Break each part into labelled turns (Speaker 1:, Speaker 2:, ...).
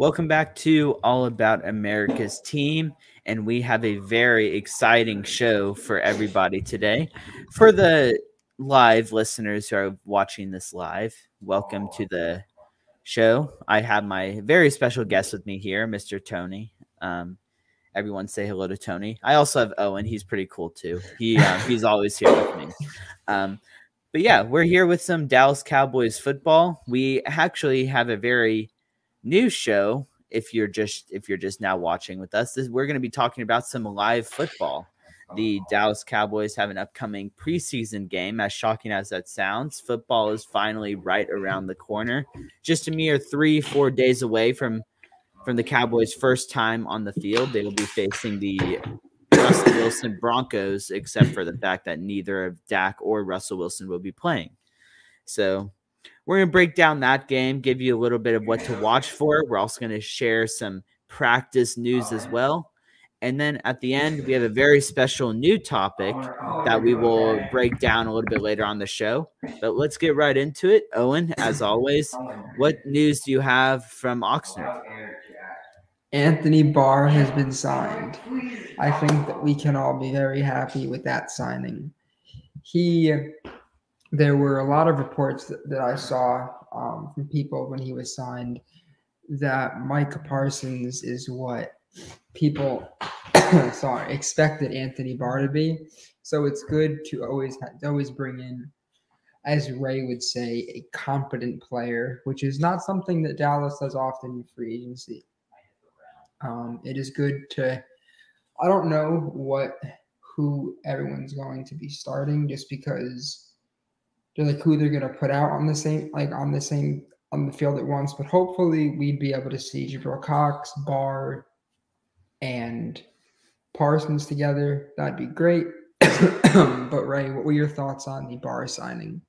Speaker 1: Welcome back to All About America's Team, and we have a very exciting show for everybody today. For the live listeners who are watching this live, welcome to the show. I have my very special guest with me here, Mr. Tony. Um, everyone say hello to Tony. I also have Owen. He's pretty cool too. He uh, he's always here with me. Um, but yeah, we're here with some Dallas Cowboys football. We actually have a very new show. If you're just if you're just now watching with us, this, we're going to be talking about some live football. The oh. Dallas Cowboys have an upcoming preseason game. As shocking as that sounds, football is finally right around the corner. Just a mere three, four days away from from the Cowboys' first time on the field. They will be facing the Russell Wilson Broncos, except for the fact that neither of Dak or Russell Wilson will be playing. So we're going to break down that game, give you a little bit of what to watch for. We're also going to share some practice news as well. And then at the end, we have a very special new topic that we will break down a little bit later on the show. But let's get right into it. Owen, as always, what news do you have from Oxnard?
Speaker 2: Anthony Barr has been signed. I think that we can all be very happy with that signing. He, there were a lot of reports that, that I saw um, from people when he was signed that Micah Parsons is what people, sorry, expected Anthony Barr to be. So it's good to always always bring in, as Ray would say, a competent player, which is not something that Dallas does often in free agency. Um, it is good to. I don't know what who everyone's going to be starting just because they're like who they're going to put out on the same like on the same on the field at once. But hopefully we'd be able to see Jabril Cox, Barr, and Parsons together. That'd be great. but Ray, what were your thoughts on the Barr signing?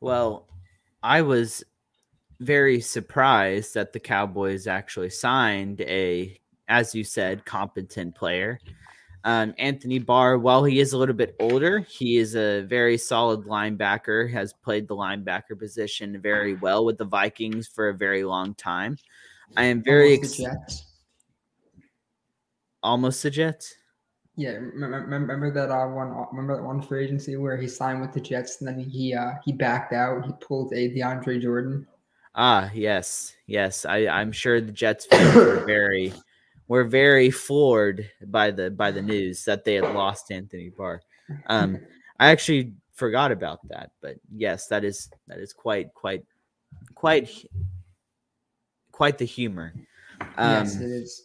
Speaker 1: Well, I was very surprised that the Cowboys actually signed a, as you said, competent player. Um, Anthony Barr, while he is a little bit older, he is a very solid linebacker, has played the linebacker position very well with the Vikings for a very long time. I am very
Speaker 2: Almost the
Speaker 1: ex-
Speaker 2: Jets.
Speaker 1: almost the Jets.
Speaker 2: Yeah, remember, remember that uh, one? Remember that one free agency where he signed with the Jets and then he uh, he backed out. He pulled a DeAndre Jordan.
Speaker 1: Ah, yes, yes. I, I'm sure the Jets fans were very were very floored by the by the news that they had lost Anthony Barr. Um, I actually forgot about that, but yes, that is that is quite quite quite quite the humor. Um,
Speaker 2: yes, it is.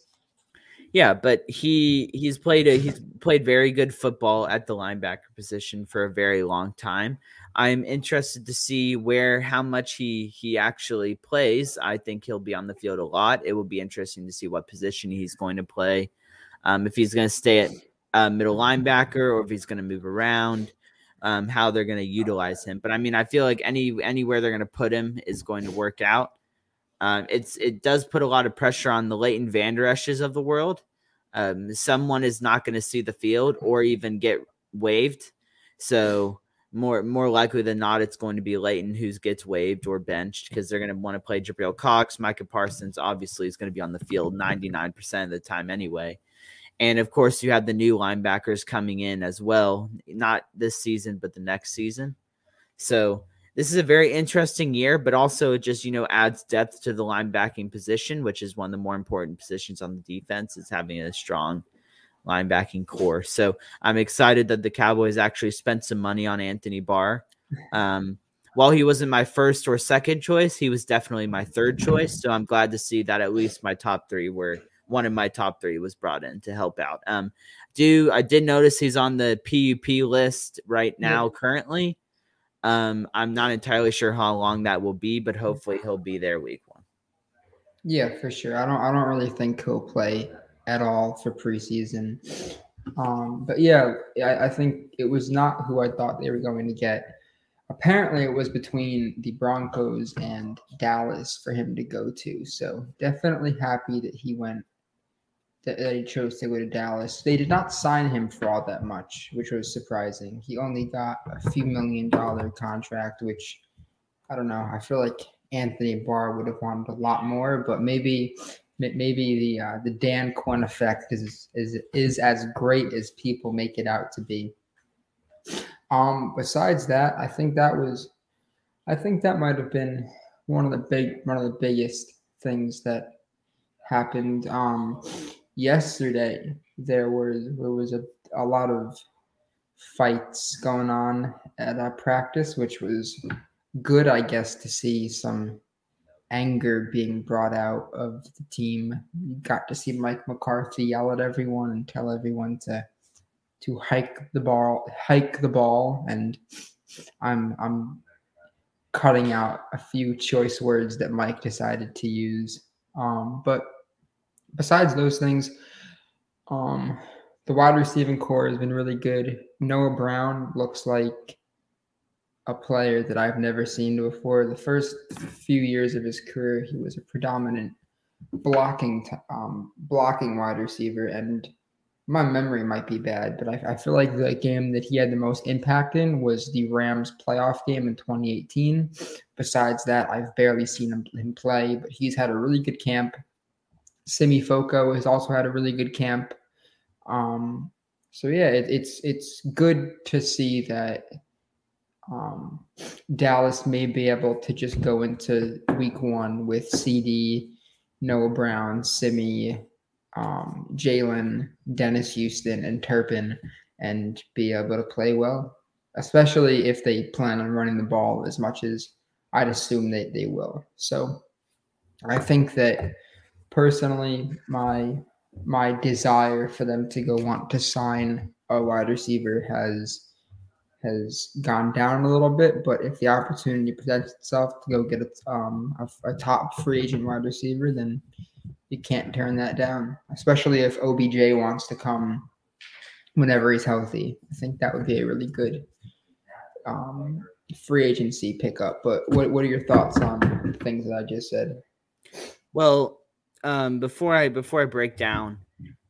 Speaker 1: yeah, but he he's played a he's played very good football at the linebacker position for a very long time. I'm interested to see where how much he he actually plays. I think he'll be on the field a lot. It will be interesting to see what position he's going to play. Um, if he's going to stay at uh, middle linebacker or if he's going to move around. Um, how they're going to utilize him, but I mean, I feel like any anywhere they're going to put him is going to work out. Um, it's it does put a lot of pressure on the Leighton Vander of the world. Um, someone is not going to see the field or even get waived, so more more likely than not, it's going to be Leighton who gets waived or benched because they're going to want to play Jabril Cox. Micah Parsons obviously is going to be on the field ninety nine percent of the time anyway. And of course, you have the new linebackers coming in as well, not this season, but the next season. So this is a very interesting year, but also it just you know adds depth to the linebacking position, which is one of the more important positions on the defense. Is having a strong linebacking core. So I'm excited that the Cowboys actually spent some money on Anthony Barr. Um, while he wasn't my first or second choice, he was definitely my third choice. So I'm glad to see that at least my top three were one of my top three was brought in to help out. Um, do I did notice he's on the PUP list right now currently. Um, I'm not entirely sure how long that will be, but hopefully he'll be there week one.
Speaker 2: Yeah, for sure. I don't I don't really think he'll play at all for preseason. Um, but yeah, I, I think it was not who I thought they were going to get. Apparently, it was between the Broncos and Dallas for him to go to. So definitely happy that he went. That, that he chose to go to Dallas. They did not sign him for all that much, which was surprising. He only got a few million dollar contract, which I don't know. I feel like Anthony Barr would have wanted a lot more, but maybe maybe the uh, the Dan Quinn effect is is is as great as people make it out to be. Um, besides that, I think that was, I think that might have been one of the big one of the biggest things that happened. Um, yesterday there was there was a, a lot of fights going on at uh, practice, which was good, I guess, to see some anger being brought out of the team. You got to see Mike McCarthy yell at everyone and tell everyone to to hike the ball, hike the ball, and I'm I'm cutting out a few choice words that Mike decided to use. Um, but besides those things, um, the wide receiving core has been really good. Noah Brown looks like a player that I've never seen before. The first few years of his career, he was a predominant blocking um, blocking wide receiver, and my memory might be bad, but I, I, feel like the game that he had the most impact in was the Rams playoff game in 2018. Besides that, I've barely seen him, him play, but he's had a really good camp. Simi Fehoko has also had a really good camp. Um, so yeah, it, it's it's good to see that um, Dallas may be able to just go into week one with CD, Noah Brown, Simi, um, Jalen, Dennis Houston, and Turpin and be able to play well, especially if they plan on running the ball as much as I'd assume that they will. So I think that personally, my my desire for them to go want to sign a wide receiver has has gone down a little bit, but if the opportunity presents itself to go get a, um, a, a top free agent wide receiver, then you can't turn that down, especially if OBJ wants to come whenever he's healthy. I think that would be a really good um, free agency pickup. But what what are your thoughts on things that I just said?
Speaker 1: Well, um, before I before I break down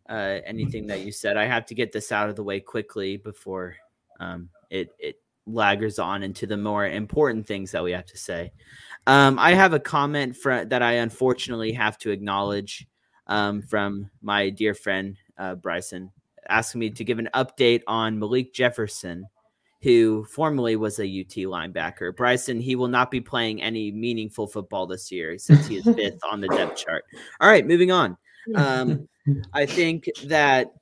Speaker 1: uh, anything that you said, I have to get this out of the way quickly before um, it it laggers on into the more important things that we have to say. Um, I have a comment for, that I unfortunately have to acknowledge um, from my dear friend uh, Bryson, asking me to give an update on Malik Jefferson, who formerly was a UT linebacker. Bryson, he will not be playing any meaningful football this year since he is fifth on the depth chart. All right, moving on. Um, I think that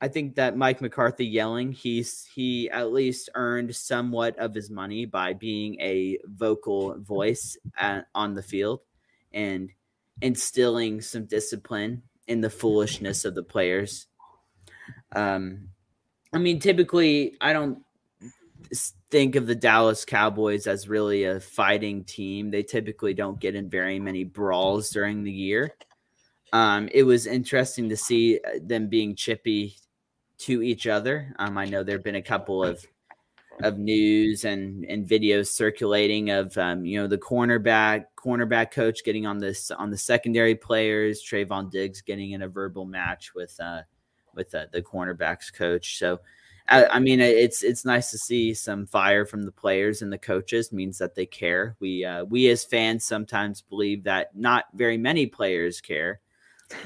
Speaker 1: I think that Mike McCarthy yelling, he's he at least earned somewhat of his money by being a vocal voice at, on the field and instilling some discipline in the foolishness of the players. Um, I mean, typically, I don't think of the Dallas Cowboys as really a fighting team. They typically don't get in very many brawls during the year. Um, it was interesting to see uh, them being chippy to each other. Um, I know there have been a couple of of news and and videos circulating of um, you know the cornerback cornerback coach getting on this on the secondary players, Trevon Diggs getting in a verbal match with uh, with uh, the cornerbacks coach. So. I, I mean, it's it's nice to see some fire from the players and the coaches. Means that they care. We uh, we as fans sometimes believe that not very many players care,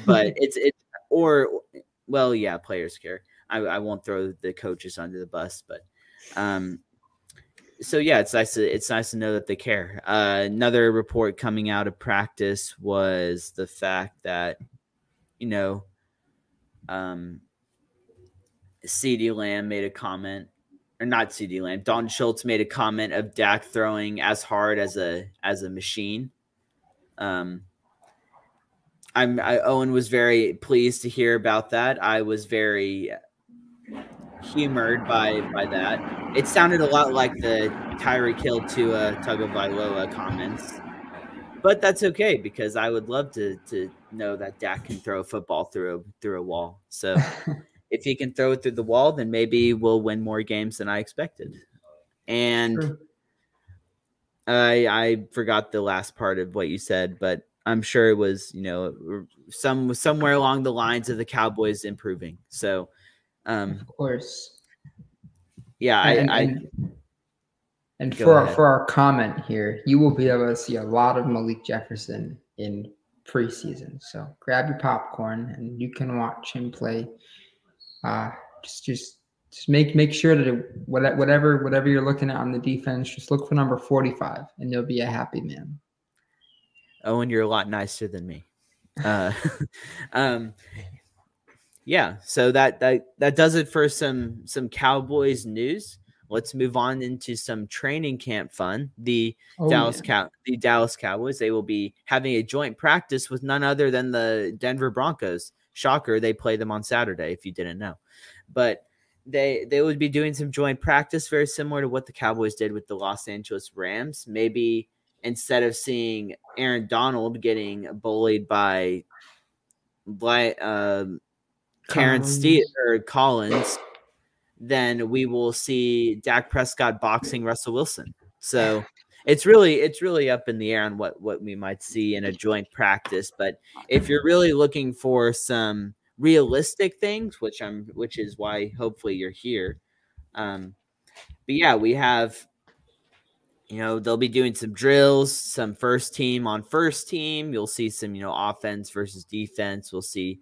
Speaker 1: but it's it or well, yeah, players care I, I won't throw the coaches under the bus, but um, so yeah, it's nice to it's nice to know that they care. Uh, another report coming out of practice was the fact that you know, um, CeeDee Lamb made a comment, or not CeeDee Lamb. Dalton Schultz made a comment of Dak throwing as hard as a as a machine. Um, I'm I, Owen was very pleased to hear about that. I was very humored by by that. It sounded a lot like the Tyreek Hill to uh, Tagovailoa comments, but that's okay because I would love to to know that Dak can throw a football through a through a wall. So if he can throw it through the wall, then maybe we'll win more games than I expected. And sure. I I forgot the last part of what you said, but I'm sure it was you know some somewhere along the lines of the Cowboys improving. So
Speaker 2: um, of course.
Speaker 1: Yeah,
Speaker 2: and,
Speaker 1: I,
Speaker 2: and, And
Speaker 1: Go
Speaker 2: for our,
Speaker 1: ahead.
Speaker 2: for our comment here, you will be able to see a lot of Malik Jefferson in preseason. So grab your popcorn and you can watch him play. Uh, just just just make make sure that it, whatever whatever you're looking at on the defense, just look for number 45 and you'll be a happy man.
Speaker 1: Owen, you're a lot nicer than me. Uh, um, yeah. So that that that does it for some some Cowboys news. Let's move on into some training camp fun. The
Speaker 2: Oh,
Speaker 1: Dallas
Speaker 2: yeah.
Speaker 1: Cow the Dallas Cowboys. They will be having a joint practice with none other than the Denver Broncos. Shocker, they play them on Saturday. If you didn't know, but they they would be doing some joint practice, very similar to what the Cowboys did with the Los Angeles Rams. Maybe instead of seeing Aaron Donald getting bullied by by um, Terrence Ste-
Speaker 2: Collins.
Speaker 1: or Collins, then we will see Dak Prescott boxing Russell Wilson. So it's really it's really up in the air on what what we might see in a joint practice. But if you're really looking for some realistic things, which I'm which is why hopefully you're here. Um, but yeah, we have you know they'll be doing some drills some first team on first team you'll see some you know offense versus defense we'll see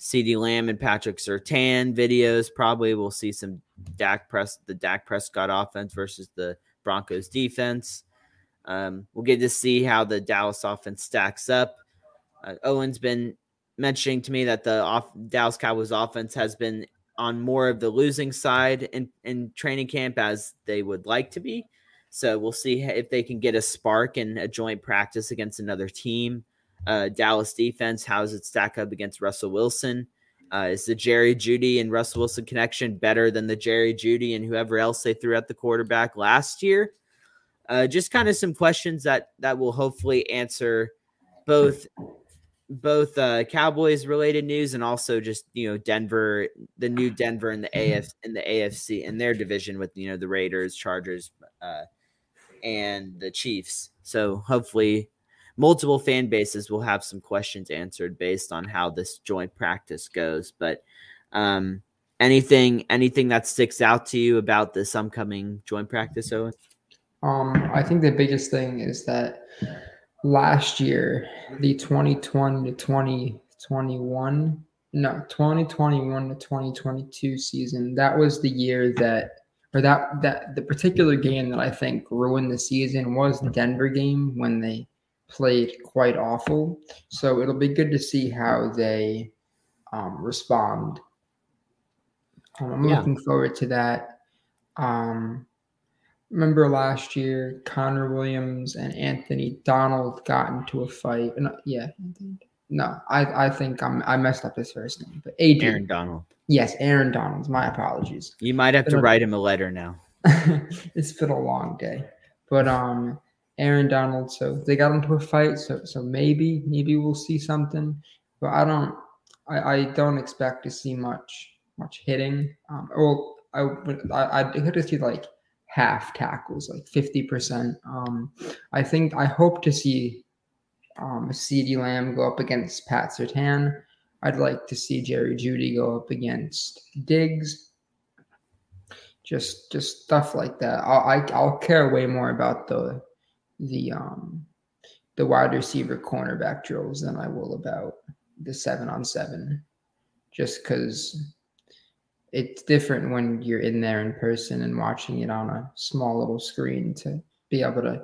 Speaker 1: cd lamb and patrick surtain videos. Probably we'll see some dak press the dak prescott offense versus the broncos defense. Um, we'll get to see how the dallas offense stacks up. Uh, owen's been mentioning to me that the off, dallas cowboys offense has been on more of the losing side in, in training camp as they would like to be. So we'll see if they can get a spark in a joint practice against another team. Uh, Dallas defense, how does it stack up against Russell Wilson? Uh, is the Jerry Jeudy and Russell Wilson connection better than the Jerry Jeudy and whoever else they threw at the quarterback last year? Uh, just kind of some questions that that will hopefully answer both both uh, Cowboys related news and also just you know Denver, the new Denver and the AF in the AFC in their division with you know the Raiders, Chargers, uh, and the Chiefs. So hopefully, multiple fan bases will have some questions answered based on how this joint practice goes. But um, anything anything that sticks out to you about this upcoming joint practice, Owen?
Speaker 2: Um, I think the biggest thing is that last year, the 2020 to 2021, no, 2021 to 2022 season, that was the year that, or that, that the particular game that I think ruined the season was the Denver game when they played quite awful. So it'll be good to see how they um, respond. Um, I'm
Speaker 1: Yeah.
Speaker 2: looking forward to that. Um, remember last year, Connor Williams and Anthony Donald got into a fight. No, yeah, no, I I think I'm I messed up his first name, but Adrian.
Speaker 1: Aaron Donald.
Speaker 2: Yes, Aaron Donald. My apologies.
Speaker 1: You might have to write him a letter now.
Speaker 2: it's been a long day, but um, Aaron Donald. So they got into a fight. So so maybe maybe we'll see something, but I don't. I, I don't expect to see much much hitting. Um, well, I I hope to see like half tackles, like fifty percent. Um, I think I hope to see um C.D. Lamb go up against Pat Surtain. I'd like to see Jerry Jeudy go up against Diggs just just stuff like that. I'll I, I'll care way more about the the um the wide receiver cornerback drills than I will about the seven on seven, just because it's different when you're in there in person and watching it on a small little screen to be able to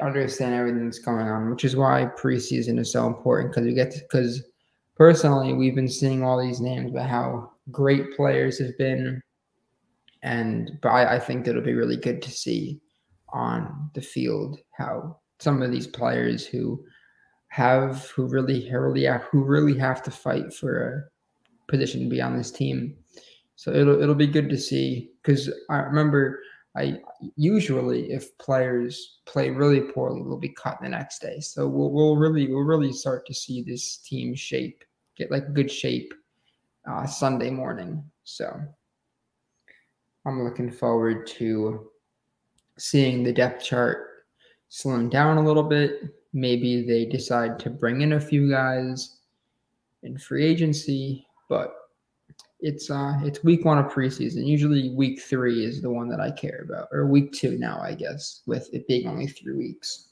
Speaker 2: understand everything that's going on, which is why preseason is so important because you get because personally we've been seeing all these names about how great players have been. And but I, I think it'll be really good to see on the field how some of these players who have who really really who really have to fight for a position to be on this team. So it'll it'll be good to see because I remember I usually if players play really poorly, they'll be cut the next day. So we'll we'll really we'll really start to see this team shape get like good shape uh, Sunday morning. So I'm looking forward to seeing the depth chart slim down a little bit. Maybe they decide to bring in a few guys in free agency, but It's uh it's week one of preseason. Usually week three is the one that I care about, or week two now, I guess, with it being only three weeks.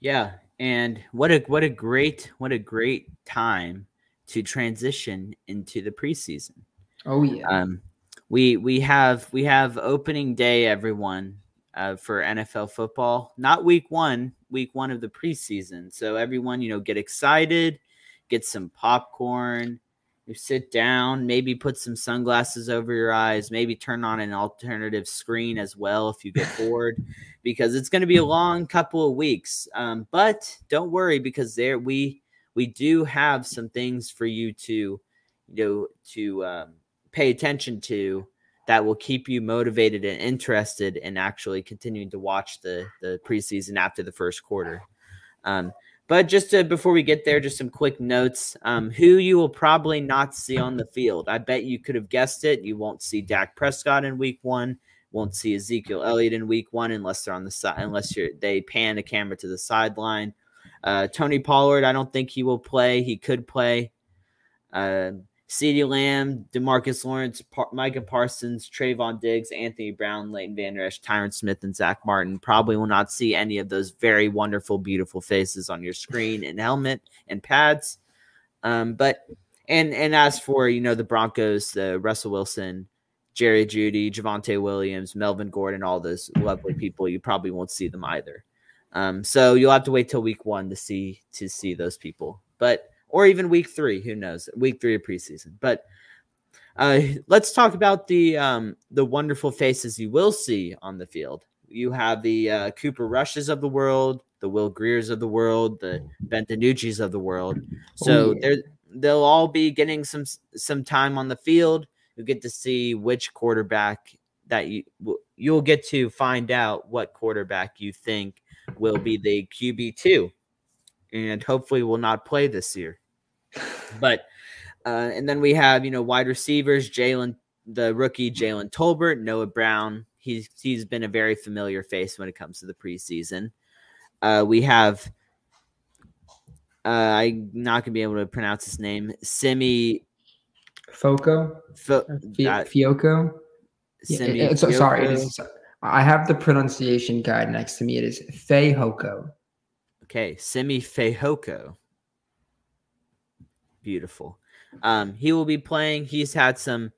Speaker 1: Yeah, and what a what a great what a great time to transition into the preseason.
Speaker 2: Oh yeah.
Speaker 1: Um, we we have we have opening day, everyone, uh, for NFL football. Not week one, week one of the preseason. So everyone, you know, get excited, get some popcorn, you sit down, maybe put some sunglasses over your eyes, maybe turn on an alternative screen as well if you get bored, because it's going to be a long couple of weeks. Um, but don't worry, because there we we do have some things for you to you know to um, pay attention to that will keep you motivated and interested in actually continuing to watch the the preseason after the first quarter. Um, but just to, before we get there, just some quick notes. Um, who you will probably not see on the field. I bet you could have guessed it. You won't see Dak Prescott in week one. Won't see Ezekiel Elliott in week one unless they're on the side, unless you're, they pan the camera to the sideline. Uh, Tony Pollard, I don't think he will play. He could play. Uh, CeeDee Lamb, Demarcus Lawrence, Micah Parsons, Trevon Diggs, Anthony Brown, Leighton Vander Esch, Tyron Smith, and Zack Martin. Probably will not see any of those very wonderful, beautiful faces on your screen and helmet and pads. Um, but and and as for you know the Broncos, the Russell Wilson, Jerry Jeudy, Javonte Williams, Melvin Gordon, all those lovely people, you probably won't see them either. Um, so you'll have to wait till week one to see to see those people. But or even week three. Who knows? Week three of preseason. But uh, let's talk about the um, the wonderful faces you will see on the field. You have the uh, Cooper Rushes of the world, the Will Griers of the world, the Ben DiNucci's of the world. So oh, yeah. they'll all be getting some some time on the field. You get to see which quarterback that you you'll get to find out what quarterback you think will be the QB two, and hopefully will not play this year. But uh, and then we have you know wide receivers Jalen, the rookie Jalen Tolbert, Noah Brown. He's he's been a very familiar face when it comes to the preseason. Uh, we have uh, I'm not gonna be able to pronounce his name. Simi
Speaker 2: Foco.
Speaker 1: Fo-
Speaker 2: uh, Fioco. Simi yeah, sorry, it is, I have the pronunciation guide next to me. It is Fehoko.
Speaker 1: Okay, Simi Fehoko. Beautiful. Um, he will be playing. He's had some.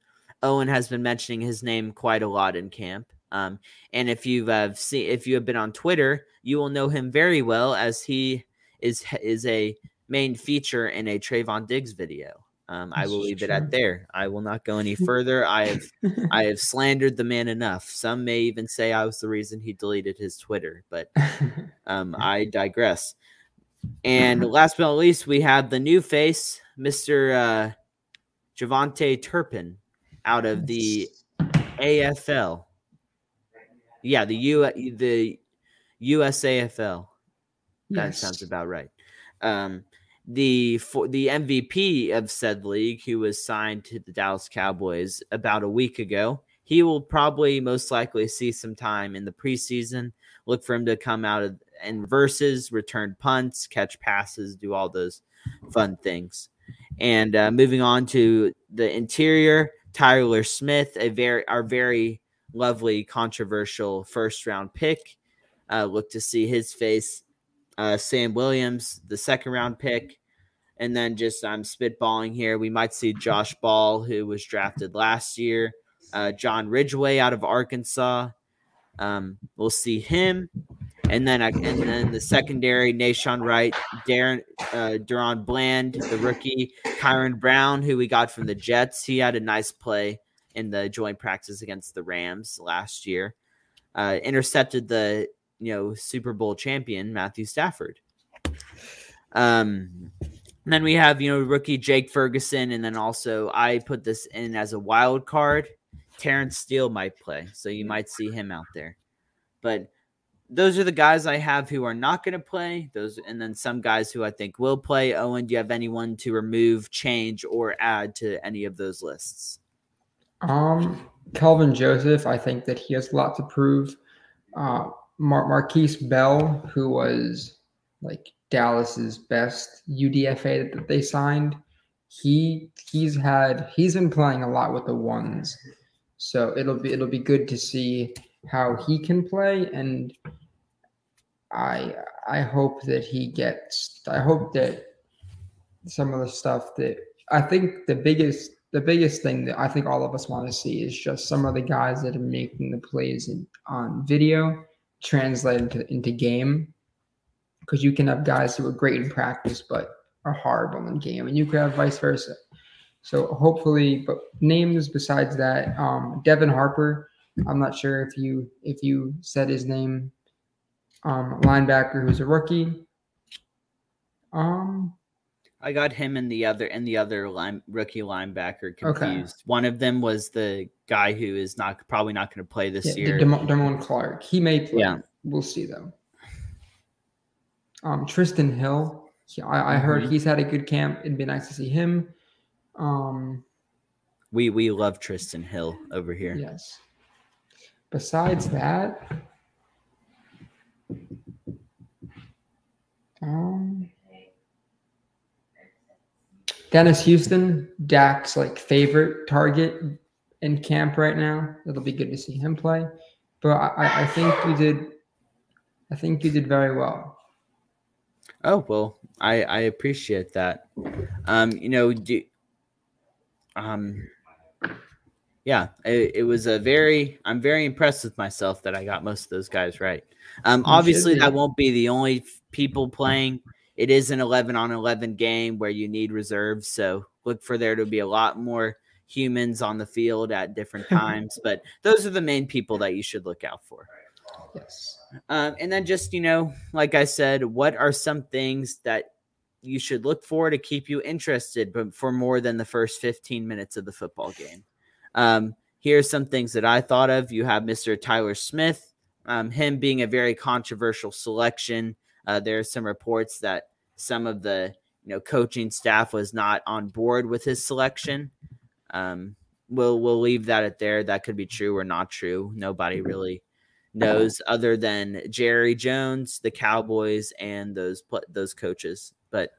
Speaker 1: Owen has been mentioning his name quite a lot in camp. Um, and if you've uh, seen, if you have been on Twitter, you will know him very well as he is is a main feature in a Trevon Diggs video. Um, I will leave true. it at there. I will not go any further. I have I have slandered the man enough. Some may even say I was the reason he deleted his Twitter, but um, I digress. And last but not least, we have the new face, Mr. Uh, Javante Turpin out of the AFL. Yeah, the U the USAFL. That yes. sounds about right. Um, the for the MVP of said league, who was signed to the Dallas Cowboys about a week ago, he will probably most likely see some time in the preseason. Look for him to come out of and verses, return punts, catch passes, do all those fun things. And uh, moving on to the interior, Tyler Smith, a very our very lovely controversial first round pick. Uh, look to see his face. Uh, Sam Williams, the second round pick. And then just I'm spitballing here. We might see Josh Ball, who was drafted last year. Uh, John Ridgeway out of Arkansas. Um, we'll see him and then and then the secondary, Nahshon Wright, Darren, uh, DaRon Bland, the rookie, Kyron Brown, who we got from the Jets. He had a nice play in the joint practice against the Rams last year. Uh, intercepted the you know Super Bowl champion Matthew Stafford. Um, then we have you know rookie Jake Ferguson, and then also I put this in as a wild card. Terence Steele might play, so you might see him out there. But those are the guys I have who are not going to play. Those and then some guys who I think will play. Owen, do you have anyone to remove, change, or add to any of those lists?
Speaker 2: Um, Kelvin Joseph, I think that he has a lot to prove. Uh, Mar- Markquese Bell, who was like Dallas's best UDFA that they signed, he he's had he's been playing a lot with the ones, so it'll be it'll be good to see how he can play, and I I hope that he gets. I hope that some of the stuff that I think the biggest the biggest thing that I think all of us want to see is just some of the guys that are making the plays in, on video translate into, into game because you can have guys who are great in practice but are horrible in game, and you could have vice versa. So hopefully, but names besides that, um, Devin Harper. I'm not sure if you if you said his name. Um, linebacker who's a rookie. Um,
Speaker 1: I got him and the other and the other line, rookie linebacker confused. Okay. One of them was the guy who is not probably not going to play this yeah, year.
Speaker 2: Damone Clark. He may play. Yeah, we'll see though. Um, Trysten Hill. I, I heard mm-hmm. he's had a good camp. It'd be nice to see him. Um,
Speaker 1: we we love Trysten Hill over here.
Speaker 2: Yes. Besides that, um, Dennis Houston, Dak's like favorite target in camp right now. It'll be good to see him play. But I, I think you did I think you did very well.
Speaker 1: Oh well, I I appreciate that. Um, you know, do, um, yeah, it, it, was a very. I'm very impressed with myself that I got most of those guys right. Um, obviously that won't be the only people playing. It is an 11 on 11 game where you need reserves, so look for there to be a lot more humans on the field at different times. but those are the main people that you should look out for.
Speaker 2: Yes.
Speaker 1: Um, and then just, you know, like I said, what are some things that you should look for to keep you interested, but for more than the first 15 minutes of the football game? Um, here's some things that I thought of. You have Mr. Tyler Smith, um, him being a very controversial selection. Uh, there are some reports that some of the you know coaching staff was not on board with his selection. Um, we'll we'll leave that at there. That could be true or not true. Nobody really knows other than Jerry Jones, the Cowboys, and those those coaches. But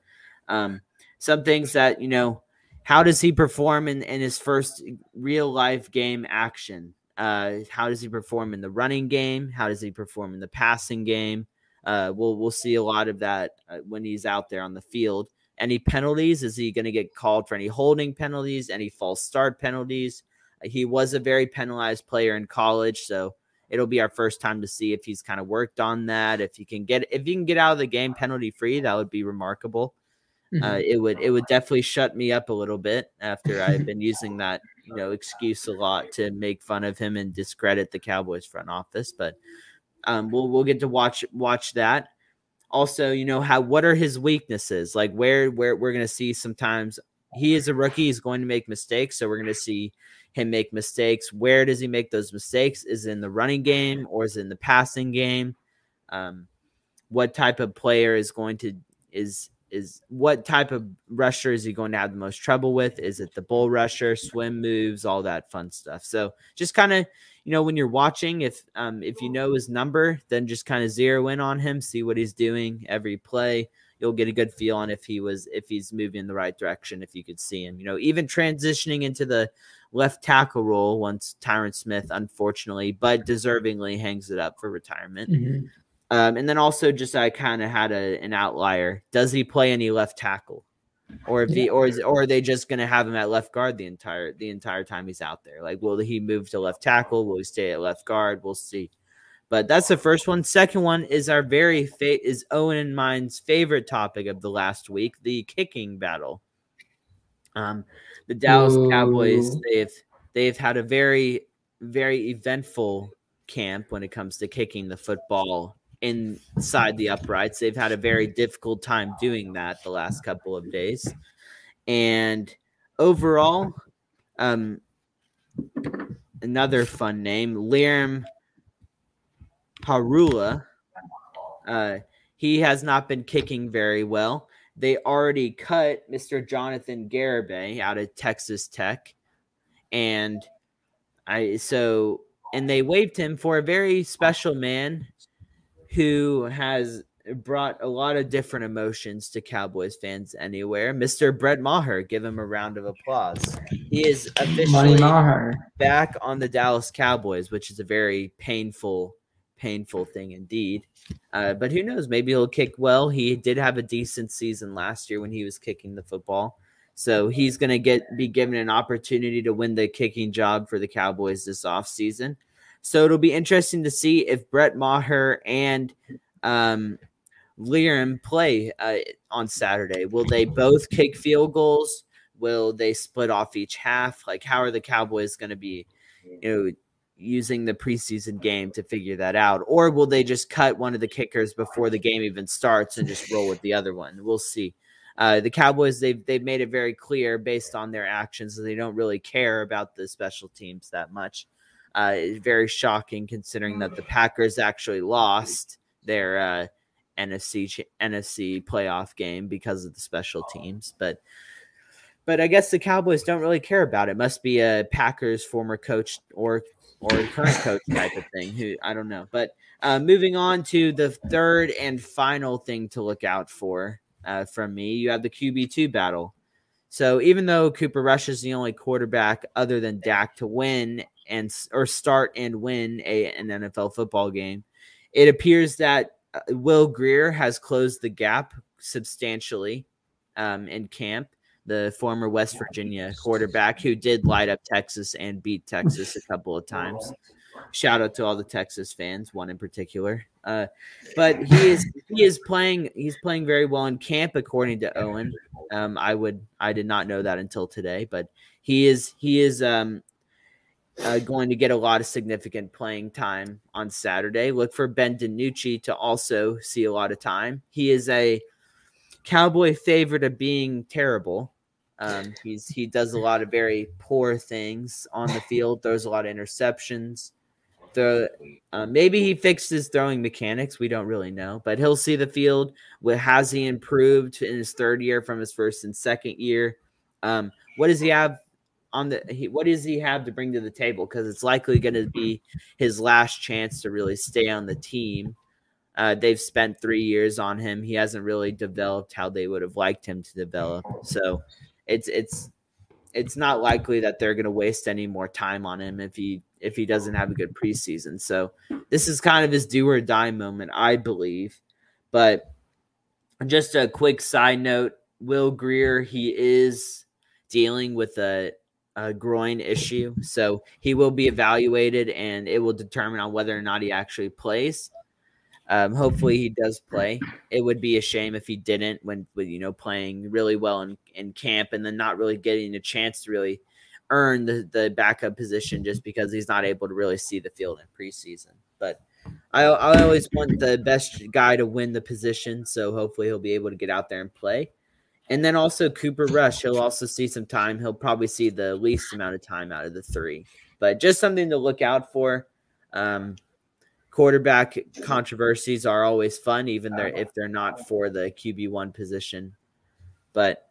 Speaker 1: um, some things that you know, how does he perform in, in his first real life game action? Uh, how does he perform in the running game? How does he perform in the passing game? Uh, we'll we'll see a lot of that uh, when he's out there on the field. Any penalties? Is he going to get called for any holding penalties? Any false start penalties? he was a very penalized player in college, so it'll be our first time to see if he's kind of worked on that. If he can get if he can get out of the game penalty free, that would be remarkable. Uh, mm-hmm. Uh, it would it would definitely shut me up a little bit after I've been using that you know excuse a lot to make fun of him and discredit the Cowboys front office. But um, we'll we'll get to watch watch that. Also, you know how what are his weaknesses? Like where where we're gonna see sometimes he is a rookie, he's going to make mistakes, so we're gonna see him make mistakes. Where does he make those mistakes? Is in the running game or is in the passing game? Um, what type of player is going to is is what type of rusher is he going to have the most trouble with? Is it the bull rusher, swim moves, all that fun stuff? So just kind of you know when you're watching, if um, if you know his number, then just kind of zero in on him, see what he's doing every play. You'll get a good feel on if he was if he's moving in the right direction. If you could see him, you know, even transitioning into the left tackle role once Tyron Smith, unfortunately, but deservingly hangs it up for retirement. Mm-hmm. Um, and then also just I kind of had a, an outlier. Does he play any left tackle? Or if he or is or are they just gonna have him at left guard the entire the entire time he's out there? Like, will he move to left tackle? Will he stay at left guard? We'll see. But that's the first one. Second one is our very fa- is Owen and mine's favorite topic of the last week, the kicking battle. Um, the Dallas Ooh. Cowboys they've they've had a very very eventful camp when it comes to kicking the football inside the uprights. They've had a very difficult time doing that the last couple of days. And overall, um, another fun name, Liam Parula. Uh, he has not been kicking very well they already cut Mr. Jonathan Garibay out of Texas Tech. And I so and they waived him for a very special man who has brought a lot of different emotions to Cowboys fans anywhere. Mr. Brett Maher, give him a round of applause. He is officially back on the Dallas Cowboys, which is a very painful, painful thing indeed. Uh, but who knows? Maybe he'll kick well. He did have a decent season last year when he was kicking the football. So he's going to get be given an opportunity to win the kicking job for the Cowboys this offseason. So it'll be interesting to see if Brett Maher and um, Liam play uh, on Saturday. Will they both kick field goals? Will they split off each half? Like, how are the Cowboys going to be, you know, using the preseason game to figure that out? Or will they just cut one of the kickers before the game even starts and just roll with the other one? We'll see. Uh, the Cowboys they've they've made it very clear based on their actions that they don't really care about the special teams that much. Uh, it's very shocking considering that the Packers actually lost their uh, NFC NFC playoff game because of the special teams, but but I guess the Cowboys don't really care about it. Must be a Packers former coach or or current coach type of thing. Who I don't know. But uh, moving on to the third and final thing to look out for uh, from me. You have the QB2 battle. So even though Cooper Rush is the only quarterback other than Dak to win and or start and win a, an NFL football game, it appears that uh, Will Grier has closed the gap substantially um, in camp. The former West Virginia quarterback who did light up Texas and beat Texas a couple of times. Shout out to all the Texas fans, one in particular. Uh, but he is he is playing he's playing very well in camp according to Owen. Um, I would I did not know that until today, but he is he is um, uh, going to get a lot of significant playing time on Saturday. Look for Ben DiNucci to also see a lot of time. He is a Cowboy favorite of being terrible. Um, he's he does a lot of very poor things on the field. Throws a lot of interceptions the uh, maybe he fixed his throwing mechanics. We don't really know, but he'll see the field. Has he improved in his third year from his first and second year? Um, what does he have on the? He, what does he have to bring to the table? Because it's likely going to be his last chance to really stay on the team. Uh, they've spent three years on him. He hasn't really developed how they would have liked him to develop. So it's it's it's not likely that they're going to waste any more time on him if he if he doesn't have a good preseason. So this is kind of his do or die moment, I believe. But just a quick side note: Will Grier, he is dealing with a, a groin issue, so he will be evaluated, and it will determine on whether or not he actually plays. Um, hopefully he does play. It would be a shame if he didn't when, when you know playing really well in, in camp and then not really getting a chance to really earn the, the backup position just because he's not able to really see the field in preseason. But I, I always want the best guy to win the position, so hopefully he'll be able to get out there and play. And then also Cooper Rush, he'll also see some time. He'll probably see the least amount of time out of the three, but just something to look out for. Um, quarterback controversies are always fun, even there if they're not for the QB one position. But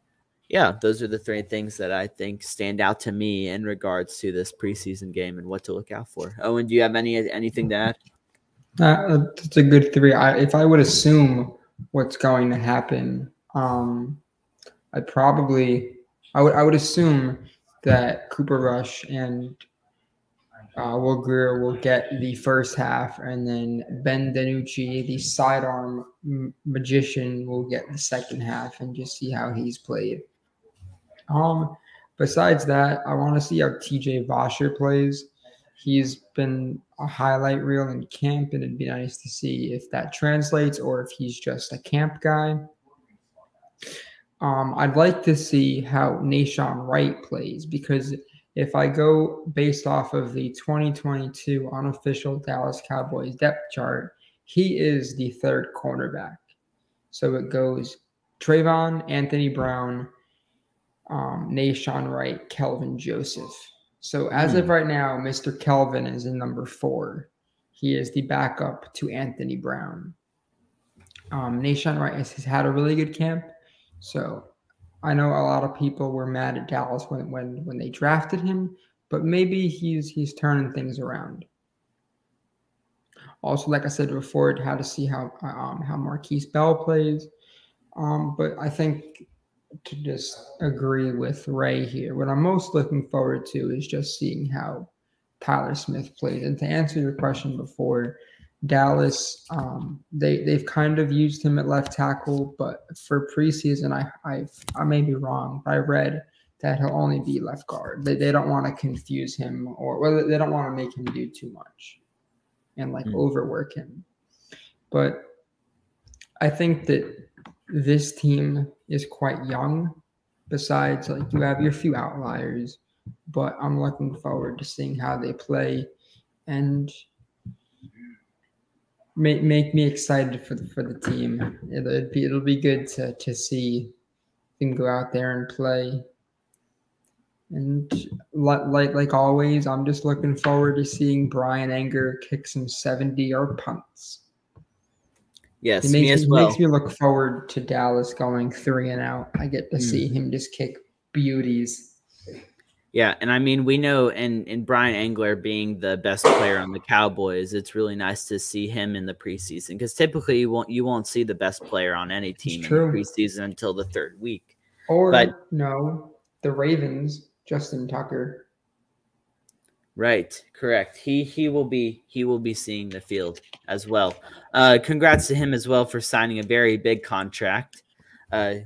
Speaker 1: yeah, those are the three things that I think stand out to me in regards to this preseason game and what to look out for. Owen, do you have any anything to add?
Speaker 2: Uh, that's a good three. I, if I would assume what's going to happen, um, I probably I would I would assume that Cooper Rush and uh, Will Grier will get the first half, and then Ben DiNucci, the sidearm magician, will get the second half, and just see how he's played. Um, besides that, I want to see how TJ Vasher plays. He's been a highlight reel in camp, and it'd be nice to see if that translates or if he's just a camp guy. Um, I'd like to see how Nahshon Wright plays because if I go based off of the 2022 unofficial Dallas Cowboys depth chart, he is the third cornerback. So it goes Trevon, Anthony Brown, um, Wright, Kelvin Joseph. So as of hmm. right now, Mr. Kelvin is in number four. He is the backup to Anthony Brown. Um, Wright has had a really good camp. So I know a lot of people were mad at Dallas when when when they drafted him, but maybe he's he's turning things around. Also, like I said before, how to see how um, how Markquese Bell plays. Um, but I think to just agree with Ray here, what I'm most looking forward to is just seeing how Tyler Smith plays. And to answer your question before, Dallas, um, they they've kind of used him at left tackle, but for preseason, I I I may be wrong. But I read that he'll only be left guard. They, they don't want to confuse him or well, they don't want to make him do too much and like mm. overwork him. But I think that this team is quite young. Besides, like you have your few outliers, but I'm looking forward to seeing how they play and make make me excited for the, for the team. It'll be it'll be good to to see them go out there and play. And like, like like always, I'm just looking forward to seeing Bryan Anger kick some 70 yard punts.
Speaker 1: Yes,
Speaker 2: it makes
Speaker 1: me as well.
Speaker 2: makes me look forward to Dallas going three and out. I get to mm. see him just kick beauties.
Speaker 1: Yeah, and I mean we know and and Bryan Anger being the best player on the Cowboys, it's really nice to see him in the preseason because typically you won't you won't see the best player on any team in the preseason until the third week.
Speaker 2: Or but, no, the Ravens, Justin Tucker.
Speaker 1: Right, correct. He he will be he will be seeing the field as well. Uh, congrats to him as well for signing a very big contract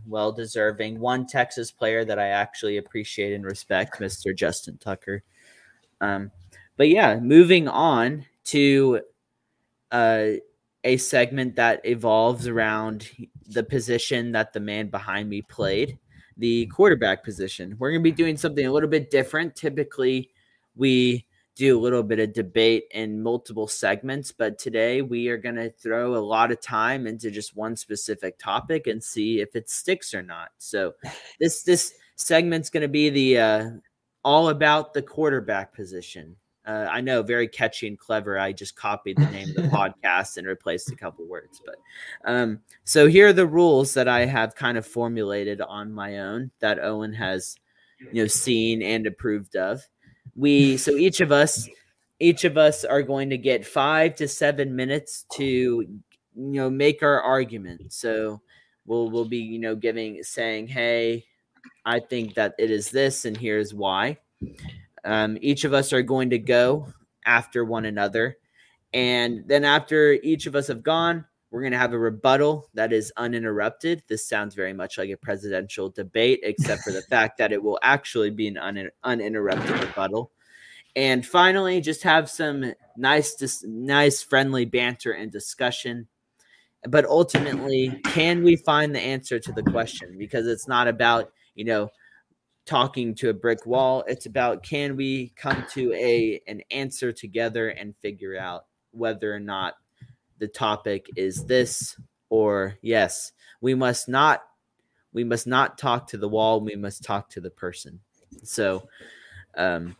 Speaker 1: well deserving. One Texas player that I actually appreciate and respect, Mr. Justin Tucker. Um, but yeah, moving on to uh, a segment that evolves around the position that the man behind me played, the quarterback position. We're going to be doing something a little bit different. Typically, we do a little bit of debate in multiple segments, but today we are going to throw a lot of time into just one specific topic and see if it sticks or not. So this this segment's going to be the uh, all about the quarterback position. Uh, I know, very catchy and clever. I just copied the name of the podcast and replaced a couple words. But um, so here are the rules that I have kind of formulated on my own that Owen has, you know, seen and approved of we so each of us each of us are going to get five to seven minutes to you know make our argument. So we'll we'll be you know giving saying hey i think that it is this and here's why. Um, each of us are going to go after one another. And then after each of us have gone we're going to have a rebuttal that is uninterrupted. This sounds very much like a presidential debate, except for the fact that it will actually be an un- uninterrupted rebuttal. And finally, just have some nice, dis- nice, friendly banter and discussion. But ultimately, can we find the answer to the question? Because it's not about you know talking to a brick wall. It's about can we come to a an answer together and figure out whether or not the topic is this or yes. We must not we must not talk to the wall we must talk to the person. So um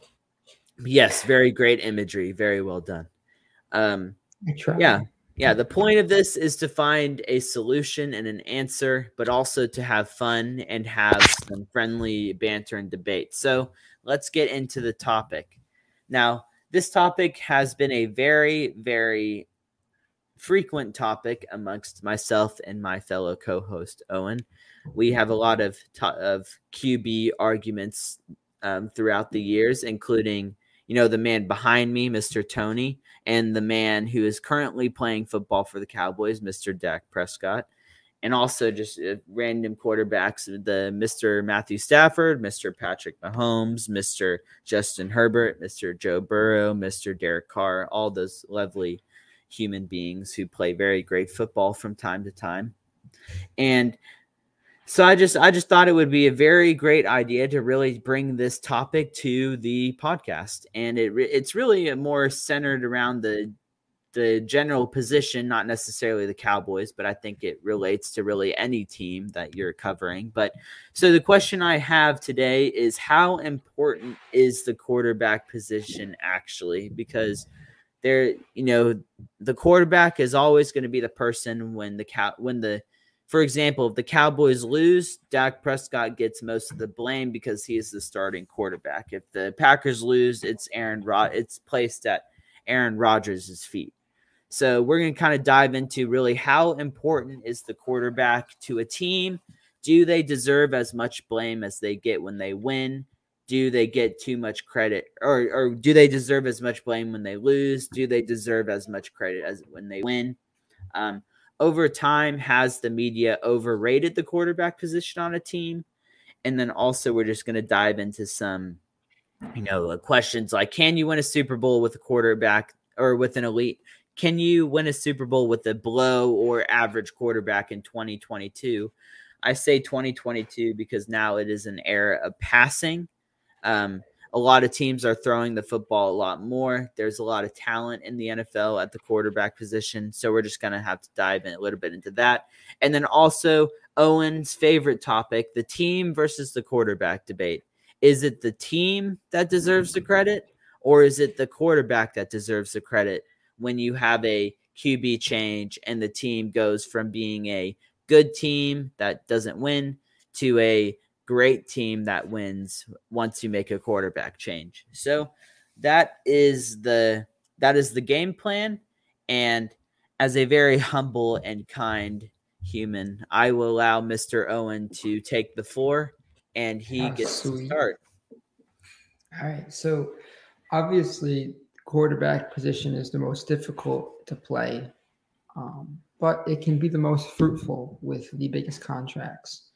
Speaker 1: yes very great imagery very well done. Um yeah yeah the point of this is to find a solution and an answer but also to have fun and have some friendly banter and debate. So let's get into the topic. Now this topic has been a very very frequent topic amongst myself and my fellow co-host Owen. We have a lot of of QB arguments um, throughout the years, including you know the man behind me, Mr. Tony, and the man who is currently playing football for the Cowboys, Mr. Dak Prescott, and also just uh, random quarterbacks, the Mr. Matthew Stafford, Mr. Patrick Mahomes, Mr. Justin Herbert, Mr. Joe Burrow, Mr. Derek Carr, all those lovely human beings who play very great football from time to time. And so I just I just thought it would be a very great idea to really bring this topic to the podcast, and it it's really more centered around the the general position, not necessarily the Cowboys, but I think it relates to really any team that you're covering. But so the question I have today is how important is the quarterback position actually? Because there, you know, the quarterback is always going to be the person when the cow when the for example, if the Cowboys lose, Dak Prescott gets most of the blame because he is the starting quarterback. If the Packers lose, it's Aaron Rod it's placed at Aaron Rodgers' feet. So we're going to kind of dive into really how important is the quarterback to a team? Do they deserve as much blame as they get when they win? Do they get too much credit or, or do they deserve as much blame when they lose? Do they deserve as much credit as when they win? Um, over time, has the media overrated the quarterback position on a team? And then also, we're just going to dive into some, you know, questions like can you win a Super Bowl with a quarterback or with an elite can you win a Super Bowl with a below or average quarterback in 2022? I say 2022 because now it is an era of passing. Um, a lot of teams are throwing the football a lot more. There's a lot of talent in the NFL at the quarterback position. So we're just going to have to dive in a little bit into that. And then also, Owen's favorite topic the team versus the quarterback debate. Is it the team that deserves the credit, or is it the quarterback that deserves the credit? when you have a QB change and the team goes from being a good team that doesn't win to a great team that wins once you make a quarterback change. So that is the that is the game plan and as a very humble and kind human, I will allow Mr. Owen to take the floor and he oh, gets sweet. to start.
Speaker 2: All right. So obviously quarterback position is the most difficult to play, um, but it can be the most fruitful with the biggest contracts.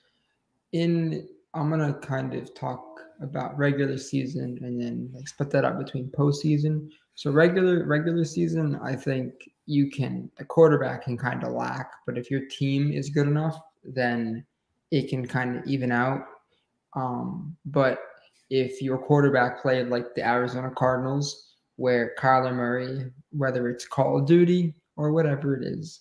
Speaker 2: In I'm gonna kind of talk about regular season and then like split that up between postseason. So regular regular season, I think you can a quarterback can kind of lack, but if your team is good enough, then it can kind of even out. Um, but if your quarterback played like the Arizona Cardinals, where Kyler Murray, whether it's Call of Duty or whatever it is,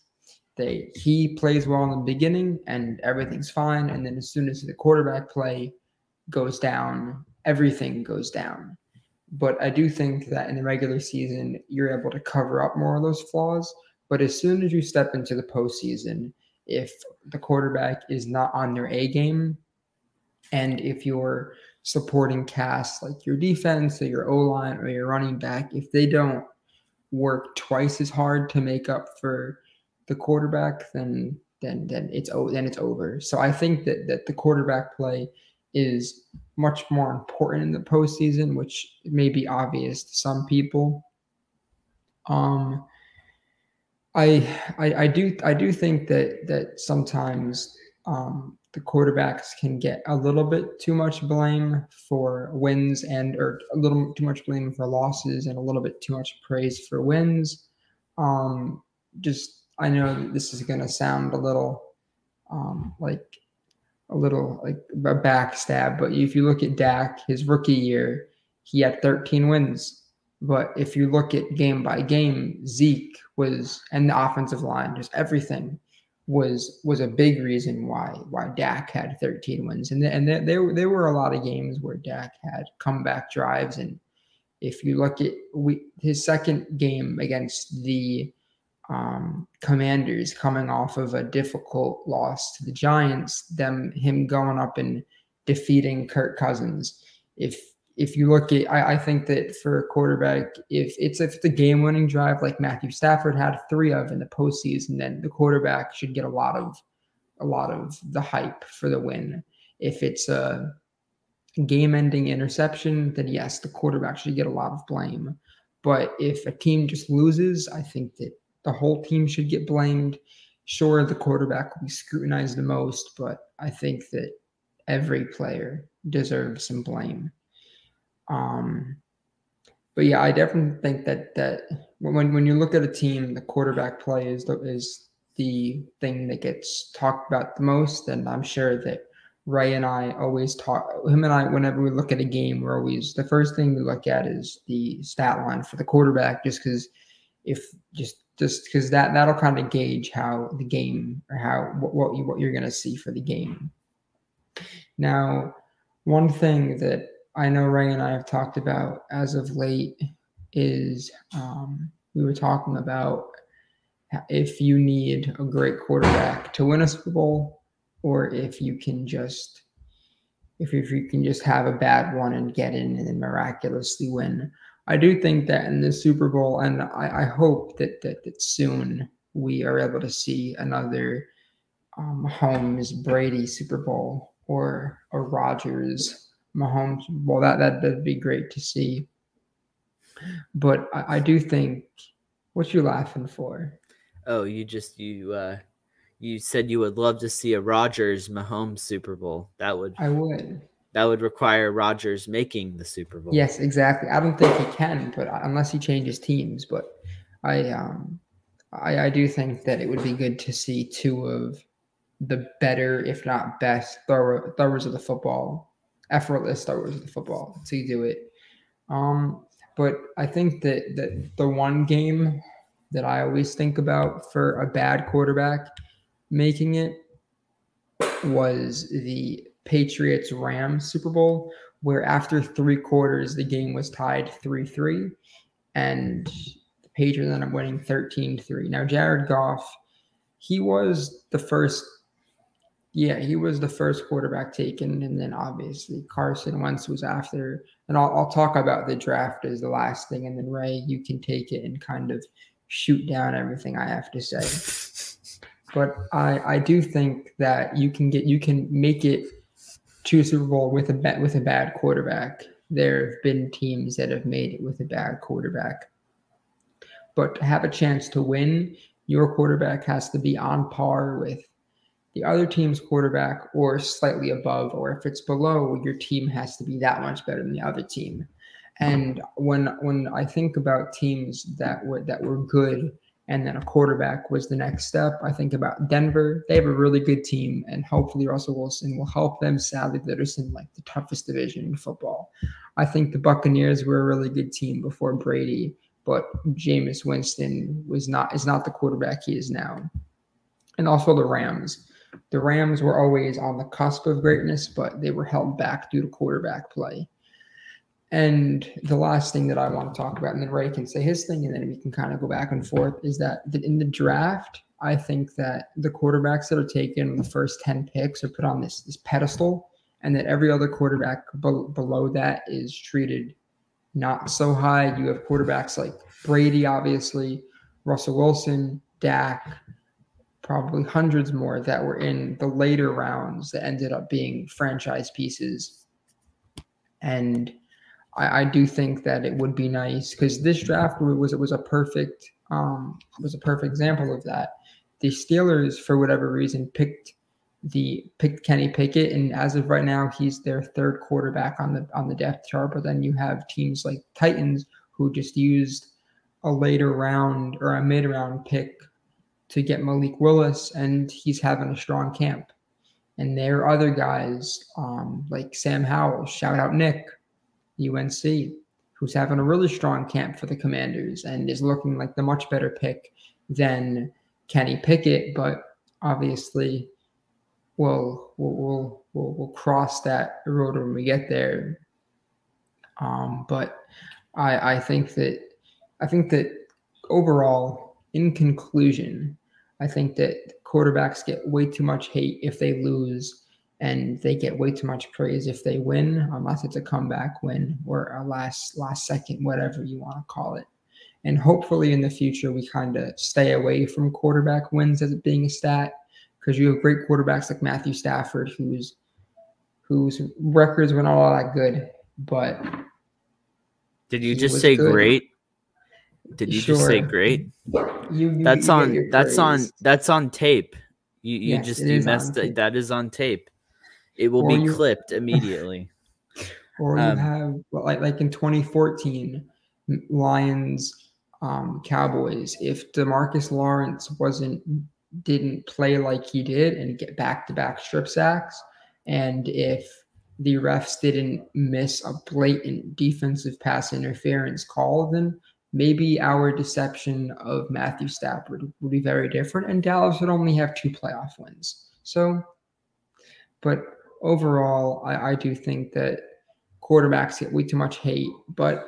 Speaker 2: they he plays well in the beginning and everything's fine, and then as soon as the quarterback play goes down, everything goes down. But I do think that in the regular season, you're able to cover up more of those flaws. But as soon as you step into the postseason, if the quarterback is not on their A game, and if you're supporting cast like your defense or your O line or your running back, if they don't work twice as hard to make up for the quarterback, then then then it's then it's over. So I think that that the quarterback play is much more important in the postseason, which may be obvious to some people. Um, I, I I do I do think that that sometimes um, the quarterbacks can get a little bit too much blame for wins and or a little too much blame for losses and a little bit too much praise for wins. Um, just I know this is going to sound a little um, like a little like a backstab, but if you look at Dak, his rookie year, he had 13 wins. But if you look at game by game, Zeke was and the offensive line, just everything was was a big reason why why Dak had 13 wins, and and there there, there were a lot of games where Dak had comeback drives, and if you look at we, his second game against the um, Commanders, coming off of a difficult loss to the Giants, them him going up and defeating Kirk Cousins, if if you look at, I, I, think that for a quarterback, if it's if the game winning drive like Matthew Stafford had three of in the postseason, then the quarterback should get a lot of a lot of the hype for the win. If it's a game ending interception, then yes, the quarterback should get a lot of blame. But if a team just loses, I think that the whole team should get blamed. Sure, the quarterback will be scrutinized the most, but I think that every player deserves some blame. Um, but yeah, I definitely think that that when when you look at a team, the quarterback play is the is the thing that gets talked about the most, and I'm sure that Ray and I always talk. Him and I, whenever we look at a game, we're always the first thing we look at is the stat line for the quarterback, just because if just just because that that'll kind of gauge how the game or how what what, you, what you're going to see for the game. Now, one thing that I know Ray and I have talked about as of late is um, we were talking about if you need a great quarterback to win a Super Bowl, or if you can just if, if you can just have a bad one and get in and miraculously win. I do think that in the Super Bowl, and I, I hope that, that that soon we are able to see another um, Mahomes Brady Super Bowl or a Rodgers Mahomes Well, That that that'd be great to see. But I, I do think what you laughing for?
Speaker 1: Oh, you just you uh you said you would love to see a Rodgers Mahomes Super Bowl. That would
Speaker 2: I would
Speaker 1: that would require Rodgers making the Super Bowl.
Speaker 2: Yes, exactly. I don't think he can, but unless he changes teams, but I um I, I do think that it would be good to see two of the better, if not best, thrower, throwers of the football, effortless throwers of the football to do it. Um, but I think that that the one game that I always think about for a bad quarterback making it was the Patriots Rams Super Bowl, where after three quarters, the game was tied 3 3, and the Patriots ended up winning 13 3. Now, Jared Goff, he was the first. Yeah, he was the first quarterback taken, and then obviously Carson Wentz was after. And I'll, I'll talk about the draft as the last thing, and then Ray, you can take it and kind of shoot down everything I have to say. but I, I do think that you can get you can make it to Super Bowl with a bet with a bad quarterback. There have been teams that have made it with a bad quarterback. But to have a chance to win, your quarterback has to be on par with the other team's quarterback or slightly above, or if it's below, your team has to be that much better than the other team. And when when I think about teams that were that were good and then a quarterback was the next step. I think about Denver. They have a really good team, and hopefully Russell Wilson will help them. Sadly, they're just in like the toughest division in football. I think the Buccaneers were a really good team before Brady, but Jameis Winston was not is not the quarterback he is now. And also the Rams. The Rams were always on the cusp of greatness, but they were held back due to quarterback play. And the last thing that I want to talk about, and then Ray can say his thing, and then we can kind of go back and forth, is that in the draft, I think that the quarterbacks that are taken in the first 10 picks are put on this, this pedestal, and that every other quarterback be- below that is treated not so high. You have quarterbacks like Brady, obviously, Russell Wilson, Dak, probably hundreds more that were in the later rounds that ended up being franchise pieces. And I, I do think that it would be nice because this draft was it was a perfect um, was a perfect example of that. The Steelers, for whatever reason, picked the picked Kenny Pickett, and as of right now, he's their third quarterback on the on the depth chart. But then you have teams like Titans who just used a later round or a mid round pick to get Malik Willis, and he's having a strong camp. And there are other guys um, like Sam Howell, shout out Nick, UNC, who's having a really strong camp for the Commanders and is looking like the much better pick than Kenny Pickett. But obviously, we'll we'll we'll, we'll, cross that road when we get there. Um, but I I think that I think that overall, in conclusion, I think that quarterbacks get way too much hate if they lose and they get way too much praise if they win, unless it's a comeback win or a last last second, whatever you want to call it. And hopefully in the future we kind of stay away from quarterback wins as it being a stat because you have great quarterbacks like Matthew Stafford, whose whose records were not all that good, but
Speaker 1: did you just say good. great? Did you sure. just say great? You, you that's you on that's praise. on that's on tape. You you yes, just you messed it. That is on tape. It will or be you, clipped immediately.
Speaker 2: Or you um, have like like in 2014, Lions, um, Cowboys. If Demarcus Lawrence wasn't didn't play like he did and get back to back strip sacks, and if the refs didn't miss a blatant defensive pass interference call, then maybe our deception of Matthew Stafford would be very different, and Dallas would only have two playoff wins. So, but overall, I, I do think that quarterbacks get way too much hate, but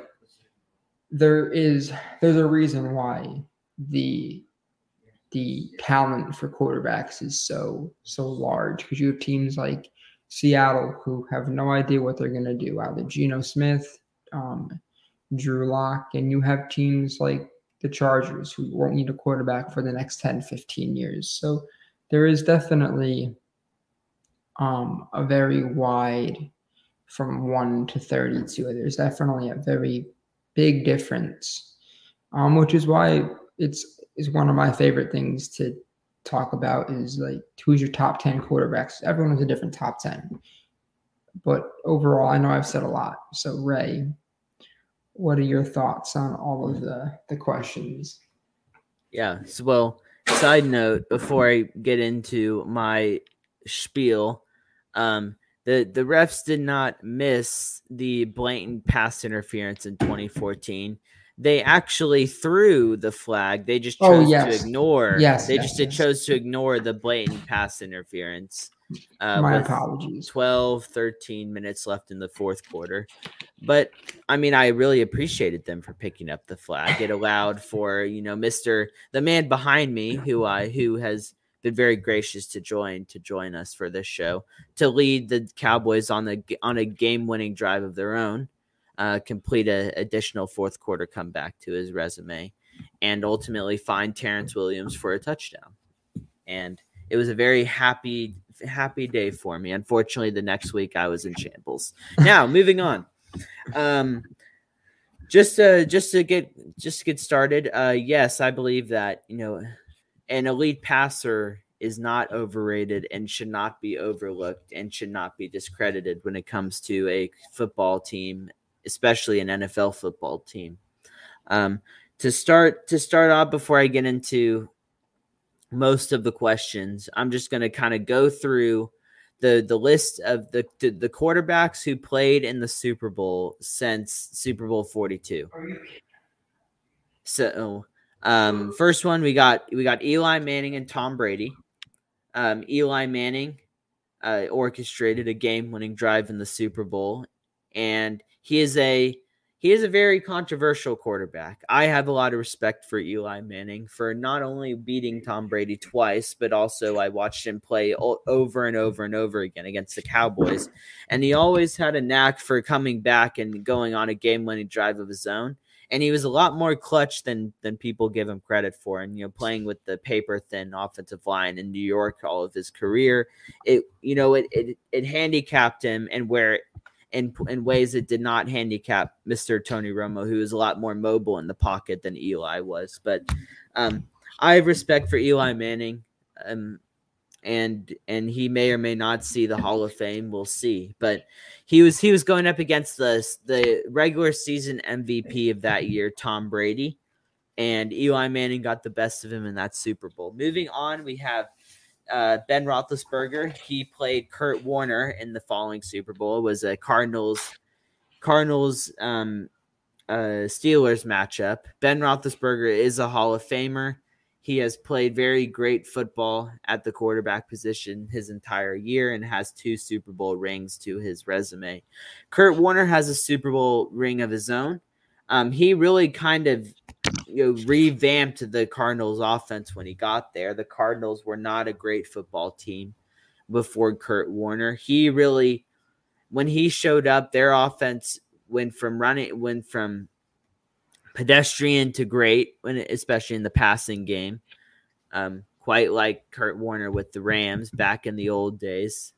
Speaker 2: there is there's a reason why the the talent for quarterbacks is so so large because you have teams like Seattle who have no idea what they're going to do. Either Geno Smith, um, Drew Lock, and you have teams like the Chargers who won't need a quarterback for the next 10, 15 years. So there is definitely um, a very wide from 1 to 32. There's definitely a very big difference, um, which is why it's is one of my favorite things to talk about is like who's your top 10 quarterbacks. Everyone has a different top 10. But overall, I know I've said a lot. So Ray, what are your thoughts on all of the the questions?
Speaker 1: Yeah. So, well, side note before I get into my spiel, um, the the refs did not miss the blatant pass interference in 2014. They actually threw the flag. They just oh, chose oh, yes. to ignore. Yes, they yes, just yes. chose to ignore the blatant pass interference.
Speaker 2: Uh, My apologies.
Speaker 1: 12, 13 minutes left in the fourth quarter. But I mean, I really appreciated them for picking up the flag. It allowed for, you know, Mr. the man behind me who I who has been very gracious to join to join us for this show to lead the Cowboys on the on a game-winning drive of their own, uh, complete a additional fourth quarter comeback to his resume, and ultimately find Terrence Williams for a touchdown. And it was a very happy happy day for me. Unfortunately, the next week I was in shambles. Now, moving on. Um, just uh, just to get just to get started. Uh, yes, I believe that you know an elite passer is not overrated and should not be overlooked and should not be discredited when it comes to a football team, especially an NFL football team. Um, to start to start off before I get into most of the questions. I'm just going to kind of go through the the list of the, the, the quarterbacks who played in the Super Bowl since Super Bowl 42. So, um, first one we got we got Eli Manning and Tom Brady. Um, Eli Manning uh, orchestrated a game-winning drive in the Super Bowl, and he is a he is a very controversial quarterback. I have a lot of respect for Eli Manning for not only beating Tom Brady twice, but also I watched him play over and over and over again against the Cowboys. And he always had a knack for coming back and going on a game winning drive of his own. And he was a lot more clutch than than people give him credit for. And you know, playing with the paper thin offensive line in New York all of his career, it you know it it, it handicapped him and where in in ways it did not handicap Mr. Tony Romo, who is a lot more mobile in the pocket than Eli was. But um, I have respect for Eli Manning, um, and and he may or may not see the Hall of Fame. We'll see. But he was he was going up against the the regular season MVP of that year, Tom Brady, and Eli Manning got the best of him in that Super Bowl. Moving on, we have uh, Ben Roethlisberger. He played Kurt Warner in the following Super Bowl. It was a Cardinals Cardinals um, uh, Steelers matchup. Ben Roethlisberger is a Hall of Famer. He has played very great football at the quarterback position his entire year and has two Super Bowl rings to his resume. Kurt Warner has a Super Bowl ring of his own. Um, he really kind of you know, revamped the Cardinals offense when he got there. The Cardinals were not a great football team before Kurt Warner. He really when he showed up, their offense went from running went from pedestrian to great when especially in the passing game. Um, quite like Kurt Warner with the Rams back in the old days.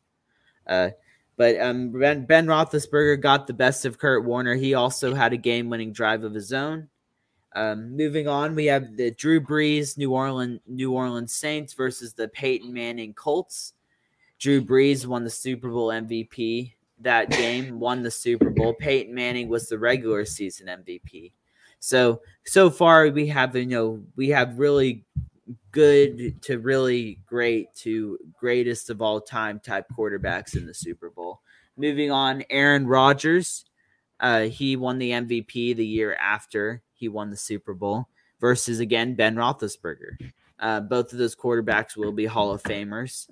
Speaker 1: Uh, but um, ben, ben Roethlisberger got the best of Kurt Warner. He also had a game-winning drive of his own. Um, moving on, we have the Drew Brees New Orleans New Orleans Saints versus the Peyton Manning Colts. Drew Brees won the Super Bowl MVP that game, won the Super Bowl. Peyton Manning was the regular season MVP. So so far we have you know we have really good to really great to greatest of all time type quarterbacks in the Super Bowl. Moving on, Aaron Rodgers. Uh, he won the MVP the year after he won the Super Bowl versus again Ben Roethlisberger. Uh, both of those quarterbacks will be Hall of Famers.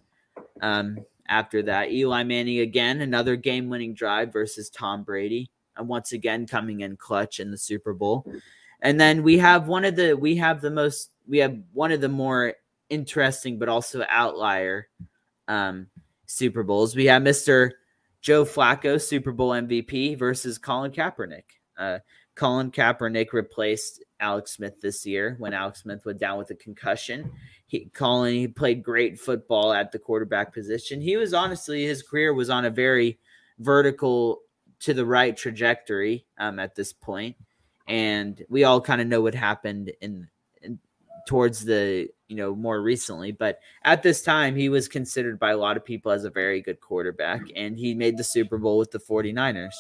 Speaker 1: Um, after that, Eli Manning again, another game-winning drive versus Tom Brady, once again coming in clutch in the Super Bowl. And then we have one of the we have the most we have one of the more interesting but also outlier um, Super Bowls. We have Mr. Joe Flacco, Super Bowl MVP, versus Colin Kaepernick. Uh, Colin Kaepernick replaced Alex Smith this year when Alex Smith went down with a concussion. He Colin he played great football at the quarterback position. He was honestly his career was on a very vertical to the right trajectory um, at this point, and we all kind of know what happened in, in towards the you know more recently. But at this time he was considered by a lot of people as a very good quarterback and he made the super bowl with the 49ers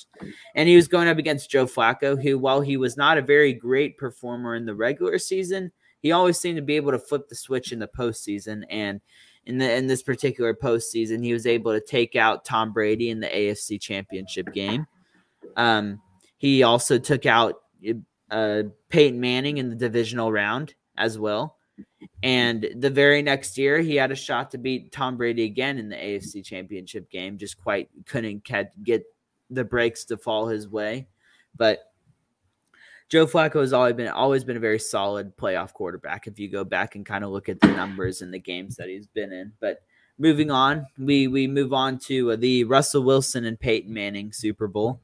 Speaker 1: and he was going up against joe flacco who while he was not a very great performer in the regular season he always seemed to be able to flip the switch in the postseason. And in the in this particular postseason he was able to take out tom brady in the afc championship game um, he also took out uh, peyton manning in the divisional round as well and the very next year, he had a shot to beat Tom Brady again in the AFC Championship game. Just quite couldn't get the breaks to fall his way. But Joe Flacco has always been always been a very solid playoff quarterback. If you go back and kind of look at the numbers and the games that he's been in, but moving on, we we move on to the Russell Wilson and Peyton Manning Super Bowl.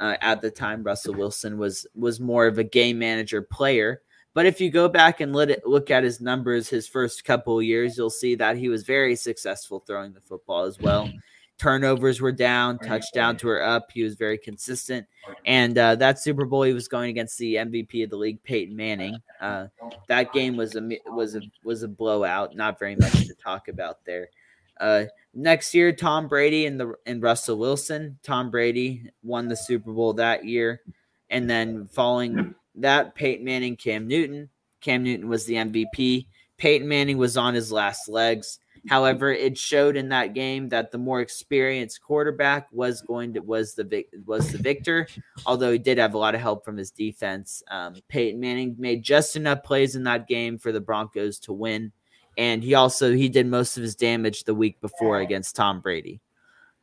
Speaker 1: Uh, at the time, Russell Wilson was was more of a game manager player but if you go back and let it look at his numbers his first couple years, you'll see that he was very successful throwing the football as well. Turnovers were down, touchdowns were up. He was very consistent. And uh, that Super Bowl, he was going against the MVP of the league, Peyton Manning. Uh, that game was a was a was a blowout. Not very much to talk about there. Uh, next year, Tom Brady and the and Russell Wilson. Tom Brady won the Super Bowl that year, and then following that Peyton Manning, Cam Newton. Cam Newton was the MVP. Peyton Manning was on his last legs. However, it showed in that game that the more experienced quarterback was going to was the was the victor. Although he did have a lot of help from his defense, um, Peyton Manning made just enough plays in that game for the Broncos to win, and he also he did most of his damage the week before against Tom Brady.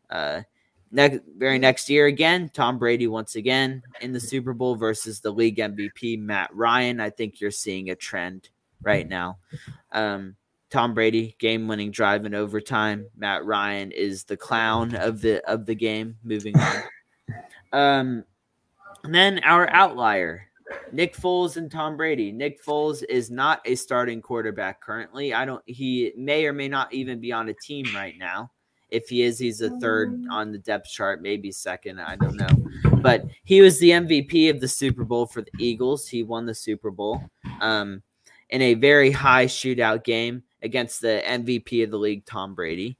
Speaker 1: Uh, Next, very next year again, Tom Brady once again in the Super Bowl versus the league MVP Matt Ryan. I think you're seeing a trend right now. Um, Tom Brady game winning drive in overtime. Matt Ryan is the clown of the of the game. Moving on. Um, and then our outlier, Nick Foles and Tom Brady. Nick Foles is not a starting quarterback currently. I don't. He may or may not even be on a team right now. If he is, he's a third mm. on the depth chart, maybe second. I don't know. But he was the MVP of the Super Bowl for the Eagles. He won the Super Bowl um, in a very high shootout game against the MVP of the league, Tom Brady.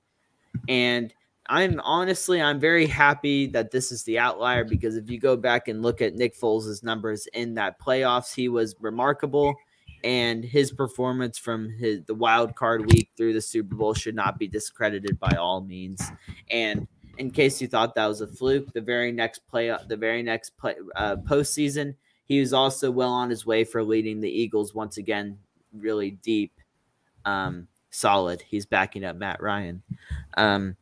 Speaker 1: And I'm honestly, I'm very happy that this is the outlier because if you go back and look at Nick Foles' numbers in that playoffs, he was remarkable and his performance from his the wild card week through the Super Bowl should not be discredited by all means. And in case you thought that was a fluke, the very next play, the very next play, uh, postseason, he was also well on his way for leading the Eagles once again, really deep. Um, solid. He's backing up Matt Ryan. Um,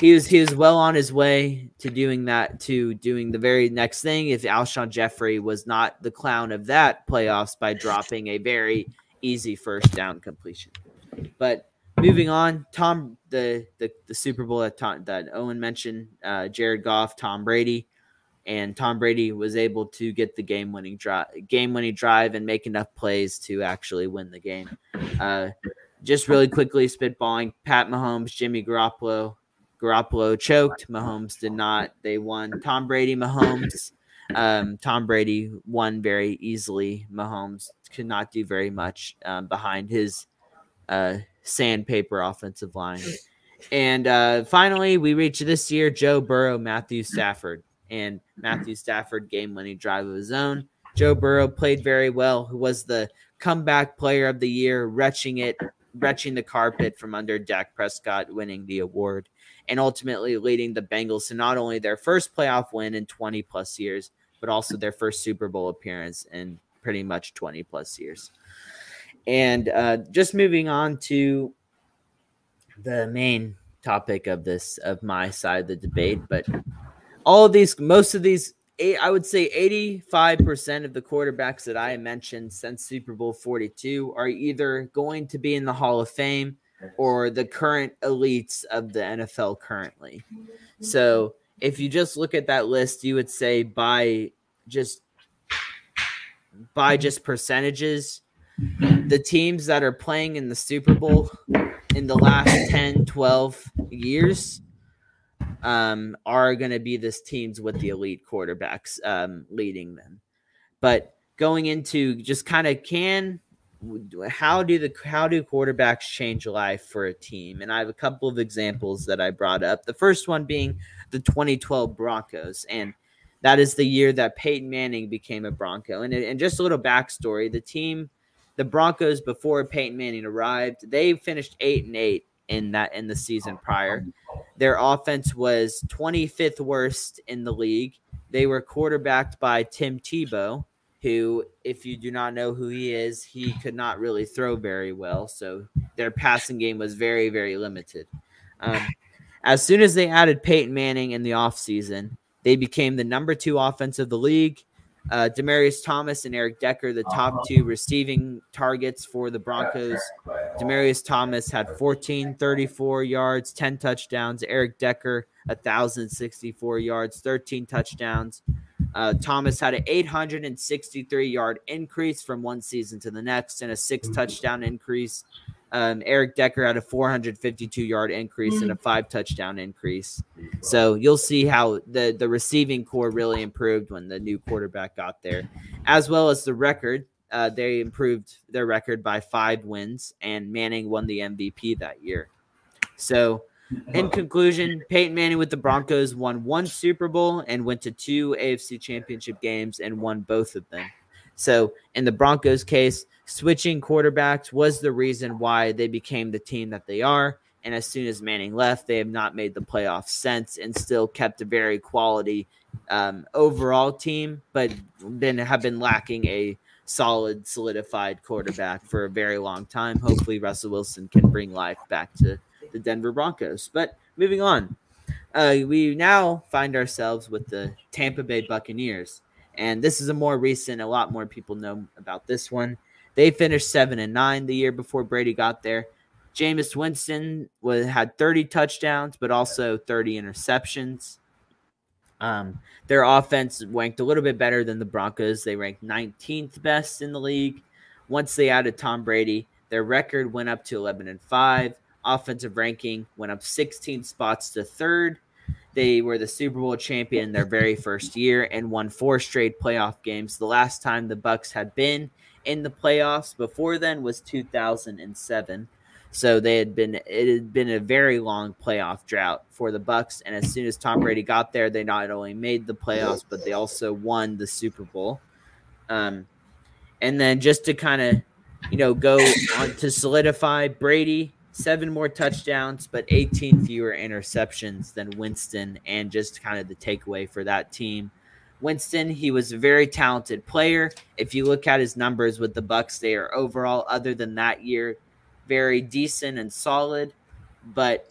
Speaker 1: he was he was well on his way to doing that to doing the very next thing. If Alshon Jeffery was not the clown of that playoffs by dropping a very easy first down completion, but moving on, Tom the the, the Super Bowl that Tom, that Owen mentioned, uh, Jared Goff, Tom Brady. And Tom Brady was able to get the game winning drive, game winning drive, and make enough plays to actually win the game. Uh, just really quickly spitballing Pat Mahomes, Jimmy Garoppolo. Garoppolo choked. Mahomes did not. They won. Tom Brady, Mahomes. Um, Tom Brady won very easily. Mahomes could not do very much um, behind his uh, sandpaper offensive line. And uh, finally, we reach this year Joe Burrow, Matthew Stafford. And Matthew Stafford game winning drive of his own. Joe Burrow played very well, who was the comeback player of the year, retching it retching the carpet from under Dak Prescott winning the award and ultimately leading the Bengals to not only their first playoff win in 20 plus years, but also their first Super Bowl appearance in pretty much 20 plus years. And uh, just moving on to the main topic of this, of my side of the debate, but all of these, most of these I would say 85% of the quarterbacks that I mentioned since Super Bowl 42 are either going to be in the Hall of Fame or the current elites of the NFL currently. So if you just look at that list, you would say by just by just percentages, the teams that are playing in the Super Bowl in the last 10, 12 years um, are going to be this teams with the elite quarterbacks um, leading them. But going into just kind of can how do the how do quarterbacks change life for a team? And I have a couple of examples that I brought up. The first one being the 2012 Broncos, and that is the year that Peyton Manning became a Bronco. And, and just a little backstory: the team, the Broncos, before Peyton Manning arrived, they finished eight and eight in that in the season prior. Their offense was 25th worst in the league. They were quarterbacked by Tim Tebow, who, if you do not know who he is, he could not really throw very well. So their passing game was very, very limited. Um, as soon as they added Peyton Manning in the offseason, they became the number two offense of the league. Uh, Demaryius Thomas and Eric Decker, the top two receiving targets for the Broncos. Demaryius Thomas had 1434 yards, 10 touchdowns. Eric Decker, 1,064 yards, 13 touchdowns. Uh, Thomas had an 863 yard increase from one season to the next and a six touchdown increase. Um, Eric Decker had a 452 yard increase and a five touchdown increase. So you'll see how the, the receiving corps really improved when the new quarterback got there, as well as the record. Uh, they improved their record by five wins, and Manning won the MVP that year. So in conclusion, Peyton Manning with the Broncos won one Super Bowl and went to two AFC championship games and won both of them. So, in the Broncos case, switching quarterbacks was the reason why they became the team that they are. And as soon as Manning left, they have not made the playoffs since and still kept a very quality um, overall team, but then have been lacking a solid, solidified quarterback for a very long time. Hopefully, Russell Wilson can bring life back to the Denver Broncos. But moving on, uh, we now find ourselves with the Tampa Bay Buccaneers. And this is a more recent, a lot more people know about this one. They finished seven and nine the year before Brady got there. Jameis Winston was, had 30 touchdowns, but also 30 interceptions. Um, their offense ranked a little bit better than the Broncos. They ranked 19th best in the league. Once they added Tom Brady, their record went up to 11 and 5 offensive ranking went up 16 spots to third. They were the Super Bowl champion their very first year and won four straight playoff games. The last time the Bucks had been in the playoffs before then was 2007. So they had been it had been a very long playoff drought for the Bucks and as soon as Tom Brady got there they not only made the playoffs but they also won the Super Bowl. Um and then just to kind of you know go on to solidify Brady seven more touchdowns, but 18 fewer interceptions than Winston, and just kind of the takeaway for that team. Winston, he was a very talented player. If you look at his numbers with the Bucks, they are overall, other than that year, very decent and solid. But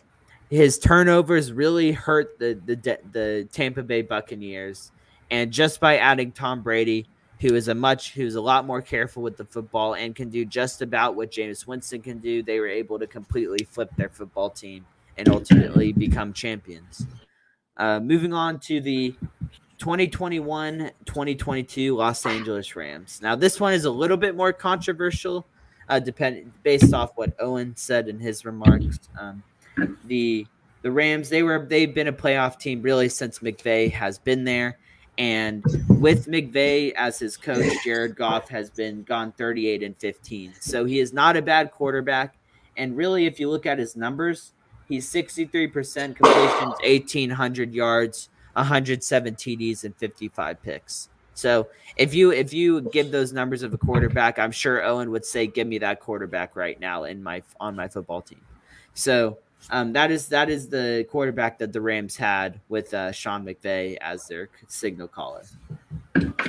Speaker 1: his turnovers really hurt the the the Tampa Bay Buccaneers, and just by adding Tom Brady, who is a much who's a lot more careful with the football and can do just about what Jameis Winston can do. They were able to completely flip their football team and ultimately become champions. Uh, moving on to the 2021-2022 Los Angeles Rams. Now this one is a little bit more controversial, uh, depending based off what Owen said in his remarks. Um, the the Rams they were they've been a playoff team really since McVay has been there and with McVay as his coach, Jared Goff has been gone 38 and 15. So he is not a bad quarterback. And really, if you look at his numbers, he's 63% completions, 1,800 yards, 107 TDs, and 55 picks. So if you if you give those numbers of a quarterback, I'm sure Owen would say, "Give me that quarterback right now in my on my football team." So um, that is that is the quarterback that the Rams had with uh, Sean McVay as their signal caller.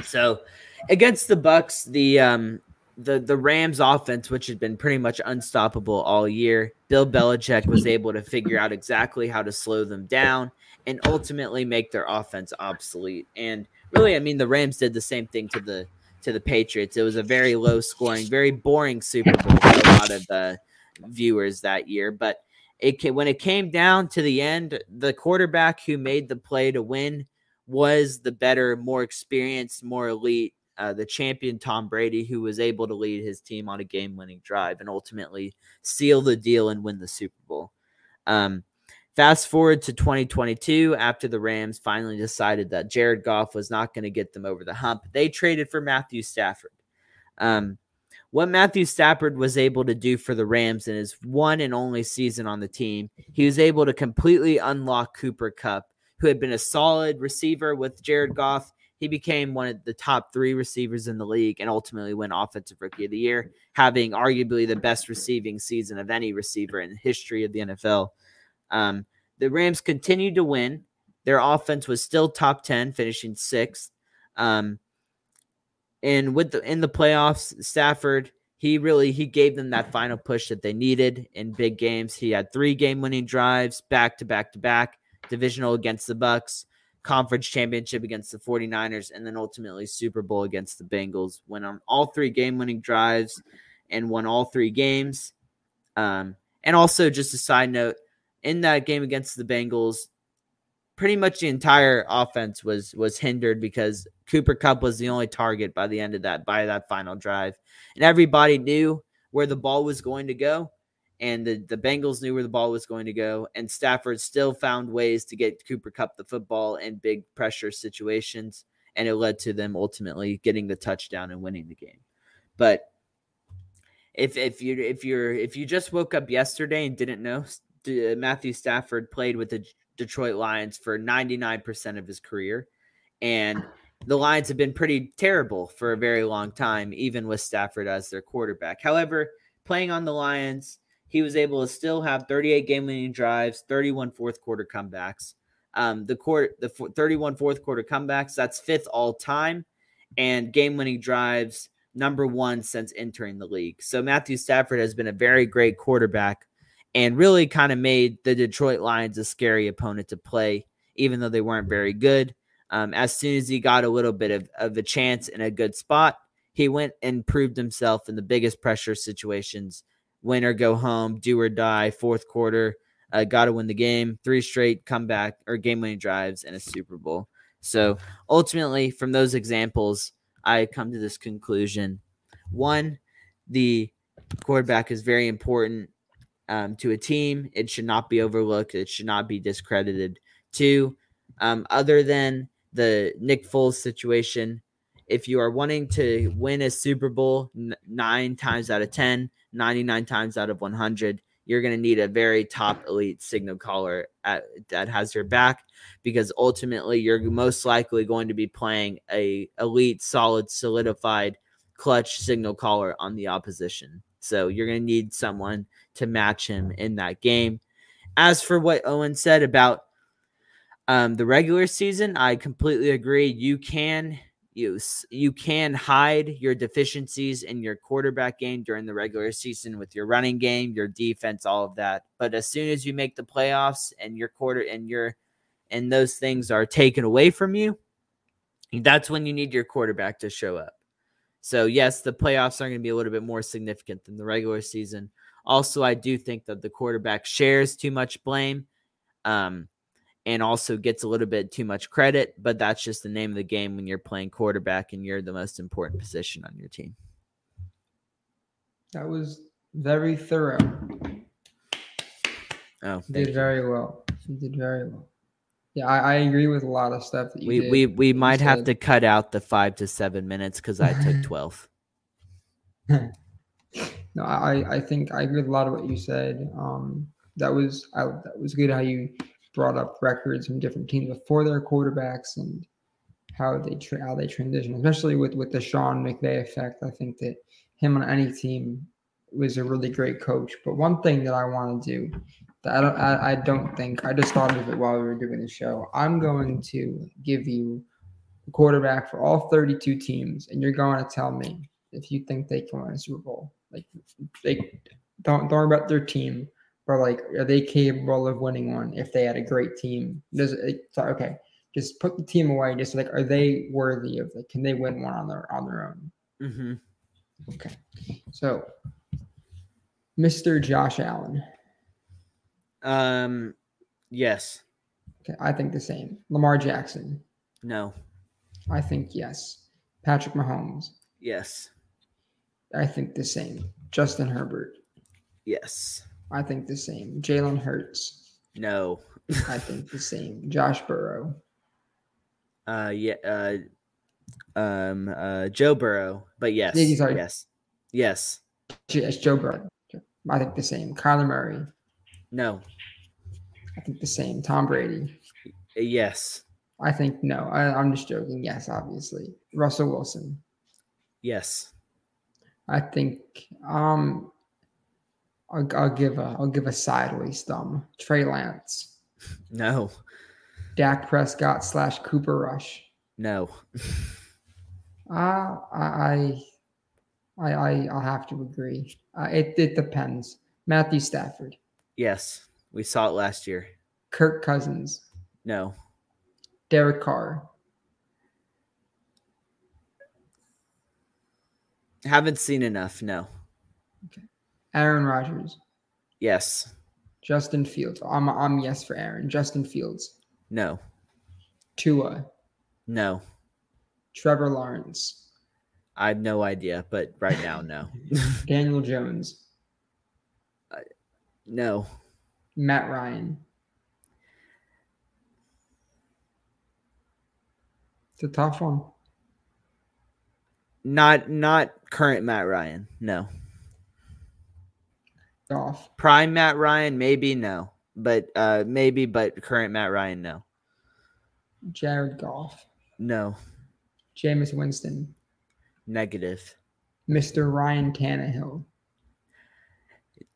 Speaker 1: So against the Bucks, the um, the the Rams offense, which had been pretty much unstoppable all year, Bill Belichick was able to figure out exactly how to slow them down and ultimately make their offense obsolete. And really, I mean, the Rams did the same thing to the to the Patriots. It was a very low scoring, very boring Super Bowl for a lot of the viewers that year, but it when it came down to the end, the quarterback who made the play to win was the better, more experienced, more elite uh, the champion Tom Brady, who was able to lead his team on a game winning drive and ultimately seal the deal and win the Super Bowl. Um, fast forward to 2022, after the Rams finally decided that Jared Goff was not going to get them over the hump, they traded for Matthew Stafford. Um, what Matthew Stafford was able to do for the Rams in his one and only season on the team, he was able to completely unlock Cooper Kupp, who had been a solid receiver with Jared Goff he became one of the top three receivers in the league and ultimately went Offensive Rookie of the Year, having arguably the best receiving season of any receiver in the history of the NFL. Um, the Rams continued to win. Their offense was still top 10, finishing sixth. Um, and with the in the playoffs, Stafford, he really he gave them that final push that they needed in big games. He had three game winning drives back to back to back, divisional against the Bucks conference championship against the 49ers and then ultimately Super Bowl against the Bengals. Went on all three game winning drives and won all three games. Um, and also, just a side note, in that game against the Bengals, pretty much the entire offense was was hindered because Cooper Kupp was the only target by the end of that by that final drive, and everybody knew where the ball was going to go and the, the Bengals knew where the ball was going to go, and Stafford still found ways to get Cooper Kupp the football in big pressure situations, and it led to them ultimately getting the touchdown and winning the game. But if if you if you're if you just woke up yesterday and didn't know, Matthew Stafford played with the Detroit Lions for 99% of his career, and the Lions have been pretty terrible for a very long time, even with Stafford as their quarterback. However, playing on the Lions he was able to still have 38 game winning drives, 31 fourth quarter comebacks. Um, the court, the 31 fourth quarter comebacks, that's fifth all time, and game winning drives, number one since entering the league. So Matthew Stafford has been a very great quarterback and really kind of made the Detroit Lions a scary opponent to play, even though they weren't very good. Um, as soon as he got a little bit of, of a chance in a good spot, he went and proved himself in the biggest pressure situations win or go home, do or die, fourth quarter, uh, got to win the game, three straight comeback or game winning drives, and a Super Bowl. So ultimately, from those examples, I come to this conclusion. One, the quarterback is very important um, to a team. It should not be overlooked. It should not be discredited. Two, um, other than the Nick Foles situation, if you are wanting to win a Super Bowl n- nine times out of 10, 99 times out of 100, you're going to need a very top elite signal caller at, that has your back because ultimately you're most likely going to be playing a elite, solid, solidified clutch signal caller on the opposition. So you're going to need someone to match him in that game. As for what Owen said about um, the regular season, I completely agree. You can you you can hide your deficiencies in your quarterback game during the regular season with your running game, your defense, all of that. But as soon as you make the playoffs and your quarter and your and those things are taken away from you, that's when you need your quarterback to show up. So yes, the playoffs are going to be a little bit more significant than the regular season. Also, I do think that the quarterback shares too much blame. Um, and also gets a little bit too much credit, but that's just the name of the game when you're playing quarterback and you're the most important position on your team.
Speaker 2: That was very thorough.
Speaker 1: Oh,
Speaker 2: did you. very well. You did very well. Yeah, I, I, agree with a lot of stuff that you
Speaker 1: we,
Speaker 2: did.
Speaker 1: We we might have to cut out the five to seven minutes because I took twelve.
Speaker 2: no, I I think I agree with a lot of what you said. Um, that was I, that was good how you brought up records from different teams before their quarterbacks and how they tra- how they transition, especially with with the Sean McVay effect. I think that him on any team was a really great coach. But one thing that I want to do that I don't I, I don't think I just thought of it while we were doing the show. I'm going to give you a quarterback for all 32 teams, and you're going to tell me if you think they can win a Super Bowl. Like they don't don't worry about their team but like are they capable of winning one if they had a great team? Does it, so, okay, just put the team away. Just like are they worthy of it? Can they win one on their on their own?
Speaker 1: Mm-hmm.
Speaker 2: Okay, so Mr. Josh Allen.
Speaker 1: Um, yes.
Speaker 2: Okay, I think the same. Lamar Jackson.
Speaker 1: No.
Speaker 2: I think yes. Patrick Mahomes.
Speaker 1: Yes.
Speaker 2: I think the same. Justin Herbert.
Speaker 1: Yes.
Speaker 2: I think the same. Jalen Hurts.
Speaker 1: No.
Speaker 2: I think the same. Josh Burrow.
Speaker 1: Uh yeah uh um uh Joe Burrow. But yes.
Speaker 2: Yeah, sorry.
Speaker 1: Yes. Yes.
Speaker 2: Yes, Joe Burrow. I think the same. Kyler Murray.
Speaker 1: No.
Speaker 2: I think the same. Tom Brady.
Speaker 1: Yes.
Speaker 2: I think no. I, I'm just joking. Yes, obviously. Russell Wilson.
Speaker 1: Yes.
Speaker 2: I think um I'll, I'll give a I'll give a sideways thumb. Trey Lance.
Speaker 1: No.
Speaker 2: Dak Prescott slash Cooper Rush.
Speaker 1: No.
Speaker 2: Uh, I I I I'll have to agree. Uh, it it depends. Matthew Stafford,
Speaker 1: yes. We saw it last year.
Speaker 2: Kirk Cousins,
Speaker 1: No.
Speaker 2: Derek Carr,
Speaker 1: Haven't seen enough. No.
Speaker 2: Aaron Rodgers,
Speaker 1: Yes.
Speaker 2: Justin Fields. I'm I'm yes for Aaron. Justin Fields,
Speaker 1: No.
Speaker 2: Tua,
Speaker 1: No.
Speaker 2: Trevor Lawrence,
Speaker 1: I have no idea, but right now, no.
Speaker 2: Daniel Jones,
Speaker 1: no.
Speaker 2: Matt Ryan. It's a tough one.
Speaker 1: Not not current Matt Ryan. No.
Speaker 2: Goff,
Speaker 1: Prime Matt Ryan, maybe no. But uh maybe, but current Matt Ryan, no.
Speaker 2: Jared Goff,
Speaker 1: No.
Speaker 2: Jameis Winston,
Speaker 1: Negative.
Speaker 2: Mr. Ryan Tannehill,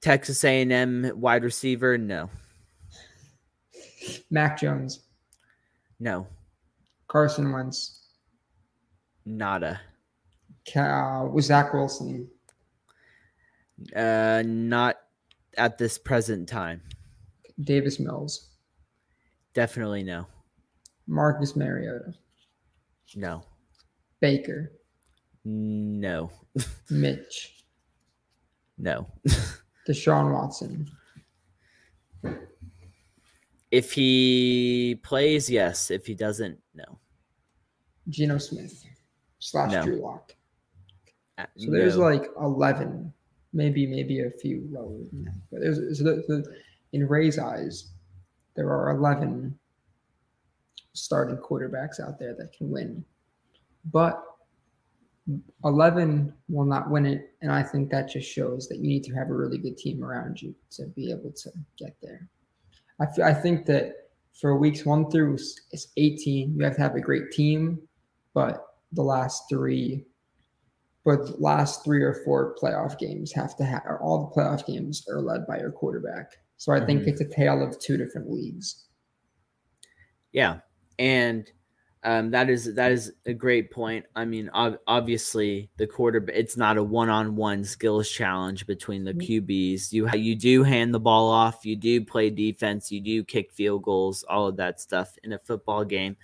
Speaker 1: Texas A&M wide receiver, no.
Speaker 2: Mac Jones,
Speaker 1: No.
Speaker 2: Carson Wentz,
Speaker 1: Nada.
Speaker 2: Uh, Zach Wilson,
Speaker 1: Uh not at this present time.
Speaker 2: Davis Mills,
Speaker 1: Definitely no.
Speaker 2: Marcus Mariota,
Speaker 1: No.
Speaker 2: Baker,
Speaker 1: No.
Speaker 2: Mitch,
Speaker 1: No.
Speaker 2: Deshaun Watson,
Speaker 1: If he plays, yes. If he doesn't, no.
Speaker 2: Geno Smith, slash
Speaker 1: No.
Speaker 2: Drew Lock.
Speaker 1: Uh,
Speaker 2: So there's
Speaker 1: no.
Speaker 2: like 11, maybe maybe a few lower than that. But there's so the, the, in Ray's eyes, there are 11 starting quarterbacks out there that can win. But 11 will not win it. And I think that just shows that you need to have a really good team around you to be able to get there. I, f- I think that for weeks one through it's 18, you have to have a great team. But the last three but the last three or four playoff games have to have all the playoff games are led by your quarterback. So I think
Speaker 1: Mhm.
Speaker 2: it's a tale of two different leagues.
Speaker 1: Yeah, and um, that is that is a great point. I mean, ob- obviously the quarter it's not a one-on-one skills challenge between the QBs. You ha- you do hand the ball off, you do play defense, you do kick field goals, all of that stuff in a football game.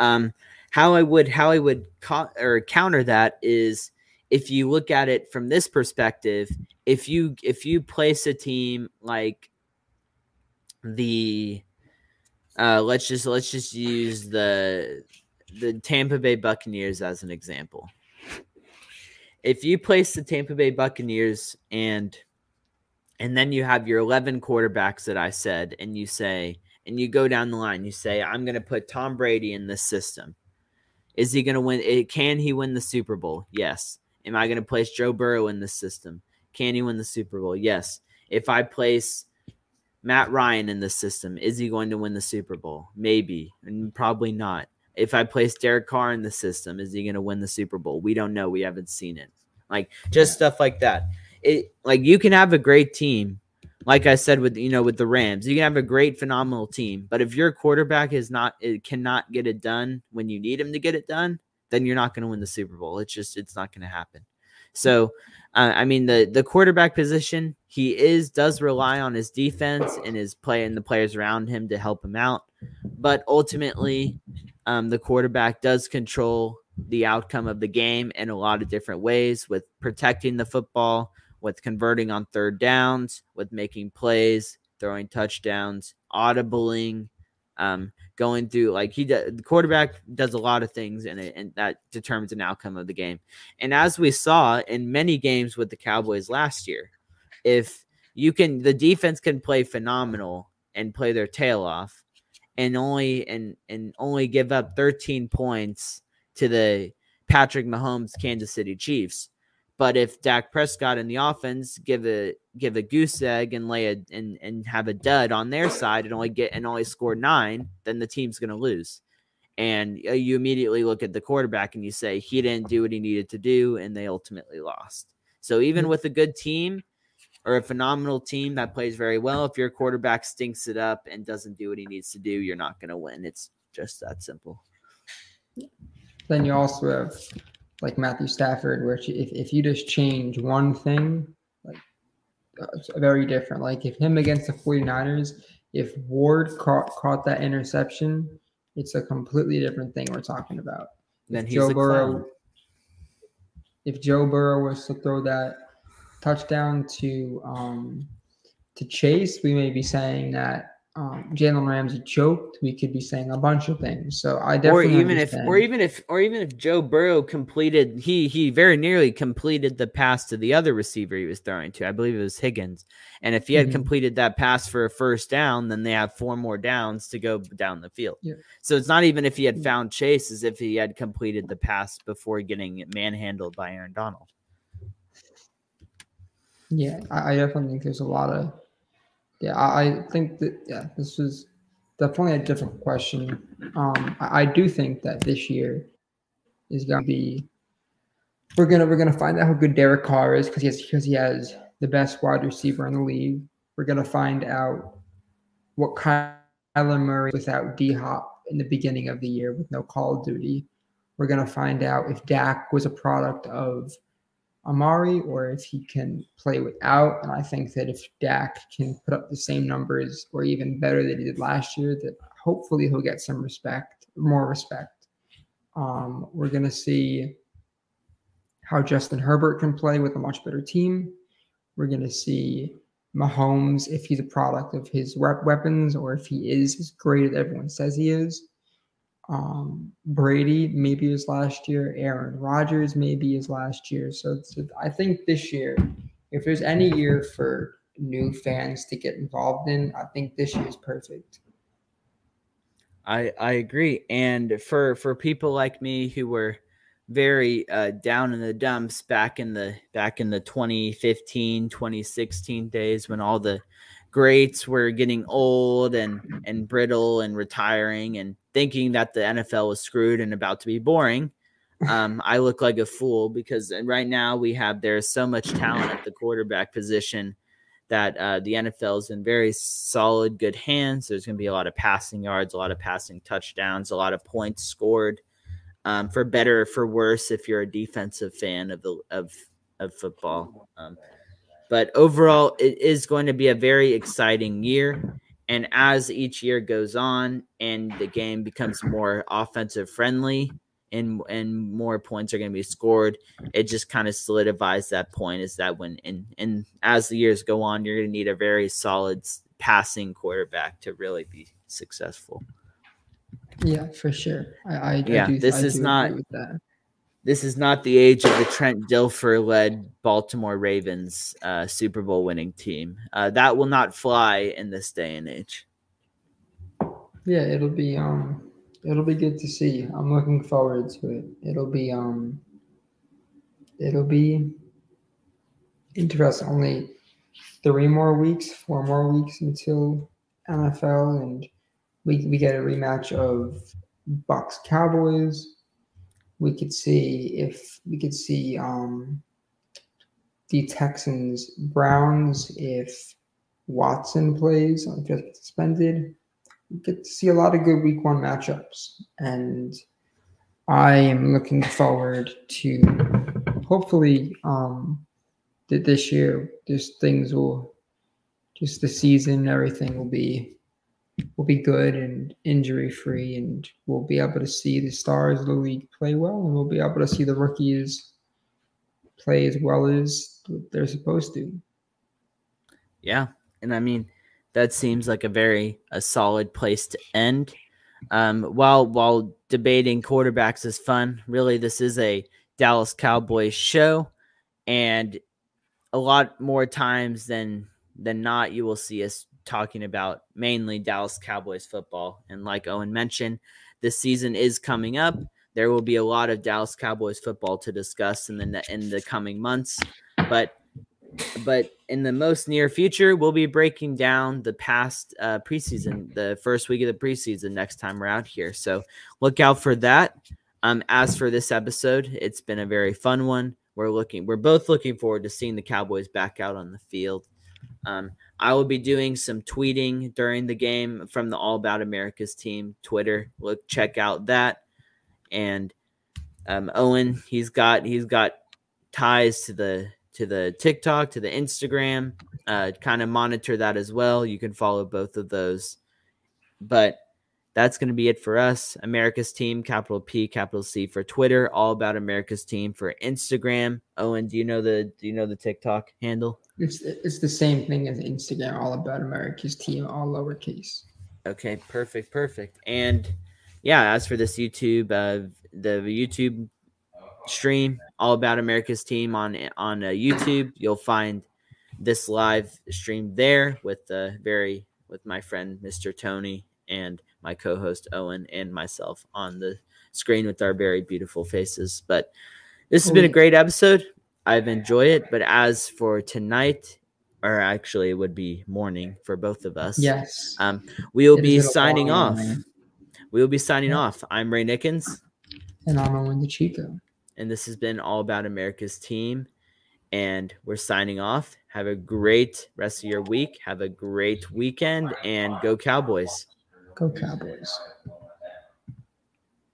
Speaker 1: Um, how I would how I would co- or counter that is if you look at it from this perspective, if you if you place a team like the uh, let's just let's just use the the Tampa Bay Buccaneers as an example. If you place the Tampa Bay Buccaneers and and then you have your 11 quarterbacks that I said and you say and you go down the line you say I'm going to put Tom Brady in this system. Is he going to win it can he win the Super Bowl? Yes. Am I going to place Joe Burrow in this system? Can he win the Super Bowl? Yes. If I place Matt Ryan in this system, is he going to win the Super Bowl? Maybe, and probably not. If I place Derek Carr in the system, is he going to win the Super Bowl? We don't know. We haven't seen it. Like just stuff like that. It like you can have a great team, like I said with you know with the Rams, you can have a great phenomenal team, but if your quarterback is not it cannot get it done when you need him to get it done, then you're not going to win the Super Bowl. It's just it's not going to happen. So, uh, I mean the the quarterback position, he is does rely on his defense and his play and the players around him to help him out, but ultimately, um, the quarterback does control the outcome of the game in a lot of different ways with protecting the football, with converting on third downs, with making plays, throwing touchdowns, audibling, Um, going through like he does, the quarterback does a lot of things and and that determines an outcome of the game. And as we saw in many games with the Cowboys last year, if you can, the defense can play phenomenal and play their tail off, and only and and only give up 13 points to the Patrick Mahomes Kansas City Chiefs. But if Dak Prescott and the offense give a give a goose egg and lay a and, and have a dud on their side and only get and only score nine, then the team's gonna lose. And uh, you immediately look at the quarterback and you say he didn't do what he needed to do, and they ultimately lost. So even with a good team or a phenomenal team that plays very well, if your quarterback stinks it up and doesn't do what he needs to do, you're not gonna win. It's just that simple.
Speaker 2: Then you also have like Matthew Stafford, where if, if you just change one thing, like uh, it's very different. Like if him against the 49ers, if Ward caught, caught that interception, it's a completely different thing we're talking about.
Speaker 1: Then he's Joe Burrow, clown.
Speaker 2: if Joe Burrow was to throw that touchdown to um, to Chase, we may be saying that um, Jalen Ramsey choked, we could be saying a bunch of things. So I definitely
Speaker 1: or even understand. if or even if or even if Joe Burrow completed he he very nearly completed the pass to the other receiver he was throwing to. I believe it was Higgins. And if he had mm-hmm. completed that pass for a first down, then they have four more downs to go down the field. Yeah. So it's not even if he had found Chase as if he had completed the pass before getting manhandled by Aaron Donald.
Speaker 2: Yeah, I, I definitely think there's a lot of yeah, I think that yeah, this was definitely a difficult question. Um, I, I do think that this year is gonna be we're gonna we're gonna find out how good Derek Carr is because he has because he has the best wide receiver in the league. We're gonna find out what Kyler Murray without D Hop in the beginning of the year with no Call of Duty. We're gonna find out if Dak was a product of Amari or if he can play without. And I think that if Dak can put up the same numbers or even better than he did last year, that hopefully he'll get some respect, more respect. Um, we're going to see how Justin Herbert can play with a much better team. We're going to see Mahomes if he's a product of his weapons or if he is as great as everyone says he is. Um, Brady maybe his last year. Aaron Rodgers maybe his last year. So, I think this year, if there's any year for new fans to get involved in, I think this year is perfect.
Speaker 1: I I agree. And for for people like me who were very uh, down in the dumps back in the back in the 2015 2016 days when all the greats were getting old and and brittle and retiring and thinking that the NFL was screwed and about to be boring. Um, I look like a fool because right now we have there's so much talent at the quarterback position that uh, the NFL is in very solid, good hands. There's going to be a lot of passing yards, a lot of passing touchdowns, a lot of points scored. Um, for better, or for worse, if you're a defensive fan of the of of football. Um, but overall, it is going to be a very exciting year. And as each year goes on and the game becomes more offensive friendly and and more points are going to be scored, it just kind of solidifies that point is that when and and as the years go on, you're going to need a very solid passing quarterback to really be successful.
Speaker 2: Yeah, for sure. I, I
Speaker 1: yeah, I do, this I is not this is not the age of the Trent Dilfer led Baltimore Ravens uh, Super Bowl winning team. Uh, that will not fly in this day and age.
Speaker 2: Yeah, it'll be um, it'll be good to see. I'm looking forward to it. It'll be um, it'll be interesting. Only three more weeks, four more weeks until NFL, and we we get a rematch of Bucks Cowboys we could see if we could see um, the Texans Browns if Watson plays or just suspended. We get to see a lot of good week one matchups. And I am looking forward to hopefully um, that this year just things will just the season, and everything will be will be good and injury free, and we'll be able to see the stars of the league play well, and we'll be able to see the rookies play as well as they're supposed to.
Speaker 1: Yeah, and I mean, that seems like a very a solid place to end. Um, while while debating quarterbacks is fun, really this is a Dallas Cowboys show, and a lot more times than than not, you will see us talking about mainly Dallas Cowboys football. And like Owen mentioned, this season is coming up. There will be a lot of Dallas Cowboys football to discuss in the in the coming months, but but in the most near future, we'll be breaking down the past uh, preseason, the first week of the preseason next time we're out here. So look out for that. Um, as for this episode, it's been a very fun one. We're looking, we're both looking forward to seeing the Cowboys back out on the field. Um, I will be doing some tweeting during the game from the All About America's team Twitter. Look, check out that. And um, Owen, he's got he's got ties to the to the TikTok, to the Instagram. Uh, kind of monitor that as well. You can follow both of those. But that's going to be it for us. America's Team, capital P, capital C for Twitter. All about America's Team for Instagram. Owen, do you know the do you know the TikTok handle?
Speaker 2: It's it's the same thing as Instagram. All about America's Team, all lowercase.
Speaker 1: Okay, perfect, perfect. And yeah, as for this YouTube, uh, the YouTube stream, all about America's Team on on uh, YouTube, you'll find this live stream there with the uh, very with my friend Mr. Tony and my co-host Owen and myself on the screen with our very beautiful faces. But this has been a great episode. I've enjoyed it. But as for tonight, or actually it would be morning for both of us.
Speaker 2: Yes.
Speaker 1: Um, we will be signing off. We will be signing yeah. off. I'm Ray Nickens.
Speaker 2: And I'm Owen DeChico.
Speaker 1: And this has been all about America's team. And we're signing off. Have a great rest of your week. Have a great weekend and go Cowboys.
Speaker 2: Go Cowboys.